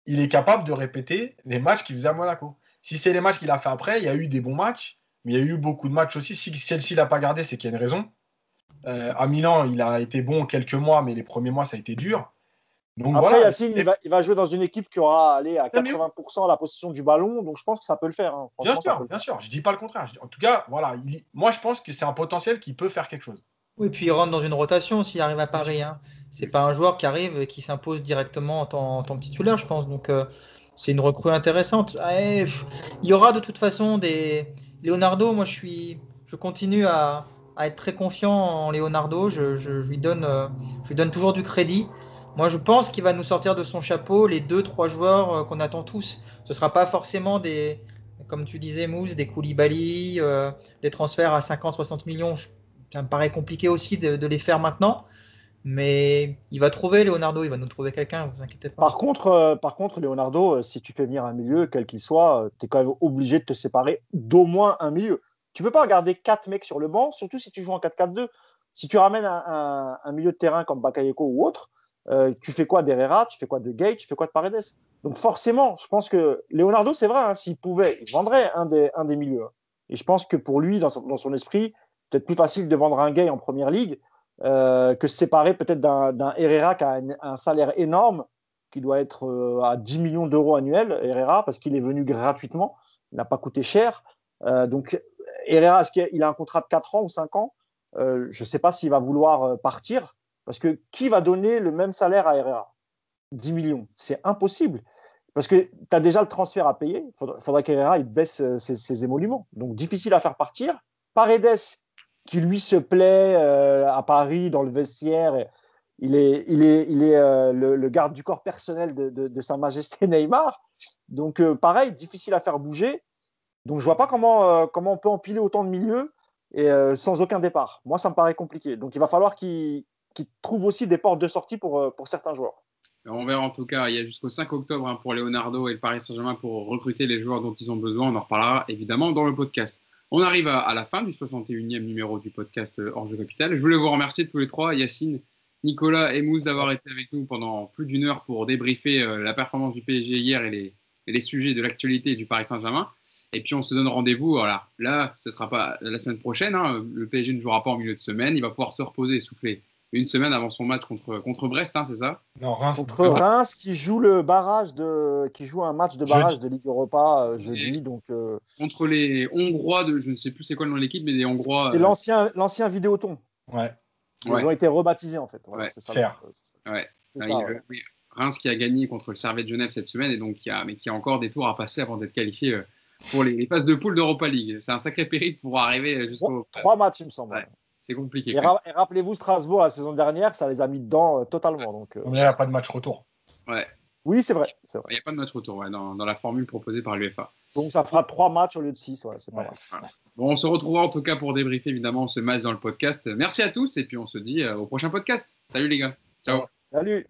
il est capable de répéter les matchs qu'il faisait à Monaco. Si c'est les matchs qu'il a fait après, il y a eu des bons matchs, mais il y a eu beaucoup de matchs aussi. Si Chelsea l'a pas gardé, c'est qu'il y a une raison. Euh, à Milan, il a été bon quelques mois, mais les premiers mois, ça a été dur. Donc, Après, Yacine, il va, jouer dans une équipe qui aura allé à 80% la possession du ballon, donc je pense que ça peut le faire. Hein. Bien sûr, bien sûr. Je dis pas le contraire. En tout cas, voilà, moi je pense que c'est un potentiel qui peut faire quelque chose. Oui, puis il rentre dans une rotation s'il arrive à Paris. Hein. C'est pas un joueur qui arrive et qui s'impose directement en tant, que titulaire, je pense. Donc euh, c'est une recrue intéressante. Ah, il y aura de toute façon des. Leonardo, moi je suis, je continue à, être très confiant en Leonardo. Je, lui donne, euh, je lui donne toujours du crédit. Moi, je pense qu'il va nous sortir de son chapeau les deux, trois joueurs euh, qu'on attend tous. Ce ne sera pas forcément des, comme tu disais, Mousse, des Koulibaly, des transferts à 50, 60 millions. Ça me paraît compliqué aussi de les faire maintenant. Mais il va trouver Leonardo, il va nous trouver quelqu'un, vous inquiétez pas. Par contre, euh, par contre, Leonardo, euh, si tu fais venir un milieu, quel qu'il soit, euh, tu es quand même obligé de te séparer d'au moins un milieu. Tu peux pas regarder quatre mecs sur le banc, surtout si tu joues en 4-4-2. Si tu ramènes un, milieu de terrain comme Bakayoko ou autre, tu fais quoi d'Herrera, tu fais quoi de Gay, tu fais quoi de Paredes? Donc forcément, je pense que Leonardo, c'est vrai, hein, s'il pouvait, il vendrait un des, un des milieux. Et je pense que pour lui, dans son esprit, peut-être plus facile de vendre un Gay en première ligue euh, que se séparer peut-être d'un Herrera qui a un, salaire énorme, qui doit être euh, à 10 millions d'euros annuels, Herrera, parce qu'il est venu gratuitement, il n'a pas coûté cher. Euh, donc, Herrera, est-ce qu'il a un contrat de 4 ans ou 5 ans? Je ne sais pas s'il va vouloir partir, parce que qui va donner le même salaire à Herrera? 10 millions, c'est impossible. Parce que tu as déjà le transfert à payer. Il faudra, faudra qu'Herrera baisse ses, émoluments. Donc, difficile à faire partir. Paredes, qui lui se plaît euh, à Paris dans le vestiaire. Il est, il est, il est euh, le, garde du corps personnel de, Sa Majesté Neymar. Donc, euh, pareil, difficile à faire bouger. Donc, je vois pas comment, comment on peut empiler autant de milieux et sans aucun départ. Moi, ça me paraît compliqué. Donc, il va falloir qu'il trouve aussi des portes de sortie pour, pour certains joueurs. On verra en tout cas, il y a jusqu'au 5 octobre hein, pour Leonardo et le Paris Saint-Germain pour recruter les joueurs dont ils ont besoin. On en reparlera évidemment dans le podcast. On arrive à, la fin du 61e numéro du podcast euh, Hors Capital. Je voulais vous remercier tous les trois, Yacine, Nicolas et Mousse, d'avoir été avec nous pendant plus d'une heure pour débriefer euh, la performance du PSG hier et les, sujets de l'actualité du Paris Saint-Germain. Et puis on se donne rendez-vous. Voilà. Là, ce ne sera pas la semaine prochaine. Hein. Le PSG ne jouera pas en milieu de semaine. Il va pouvoir se reposer et souffler une semaine avant son match contre, contre Brest, hein, c'est ça? Non, Reims. Contre Reims qui joue le barrage de, qui joue un match de barrage de Ligue Europa euh, jeudi. Donc, euh, Contre les Hongrois de, je ne sais plus c'est quoi le nom de l'équipe, mais les Hongrois. C'est euh, l'ancien, l'ancien Vidéoton. Ouais. Ils ont été rebaptisés en fait. Ouais, c'est ça. Ouais. Ça, Reims qui a gagné contre le Servette Genève cette semaine et donc qui a, mais qui a encore des tours à passer avant d'être qualifié pour les, phases de poule d'Europa League. C'est un sacré périple pour arriver jusqu'au. Trois matchs, il me semble. C'est compliqué. Et, rappelez-vous, Strasbourg, la saison dernière, ça les a mis dedans euh, totalement. Donc, euh. Il n'y a pas de match retour. Ouais. Oui, c'est vrai, Il n'y a pas de match retour dans, la formule proposée par l'UEFA. Donc ça fera trois matchs au lieu de six. c'est pas Bon, on se retrouvera en tout cas pour débriefer évidemment ce match dans le podcast. Merci à tous et puis on se dit euh, au prochain podcast. Salut les gars. Ciao. Salut.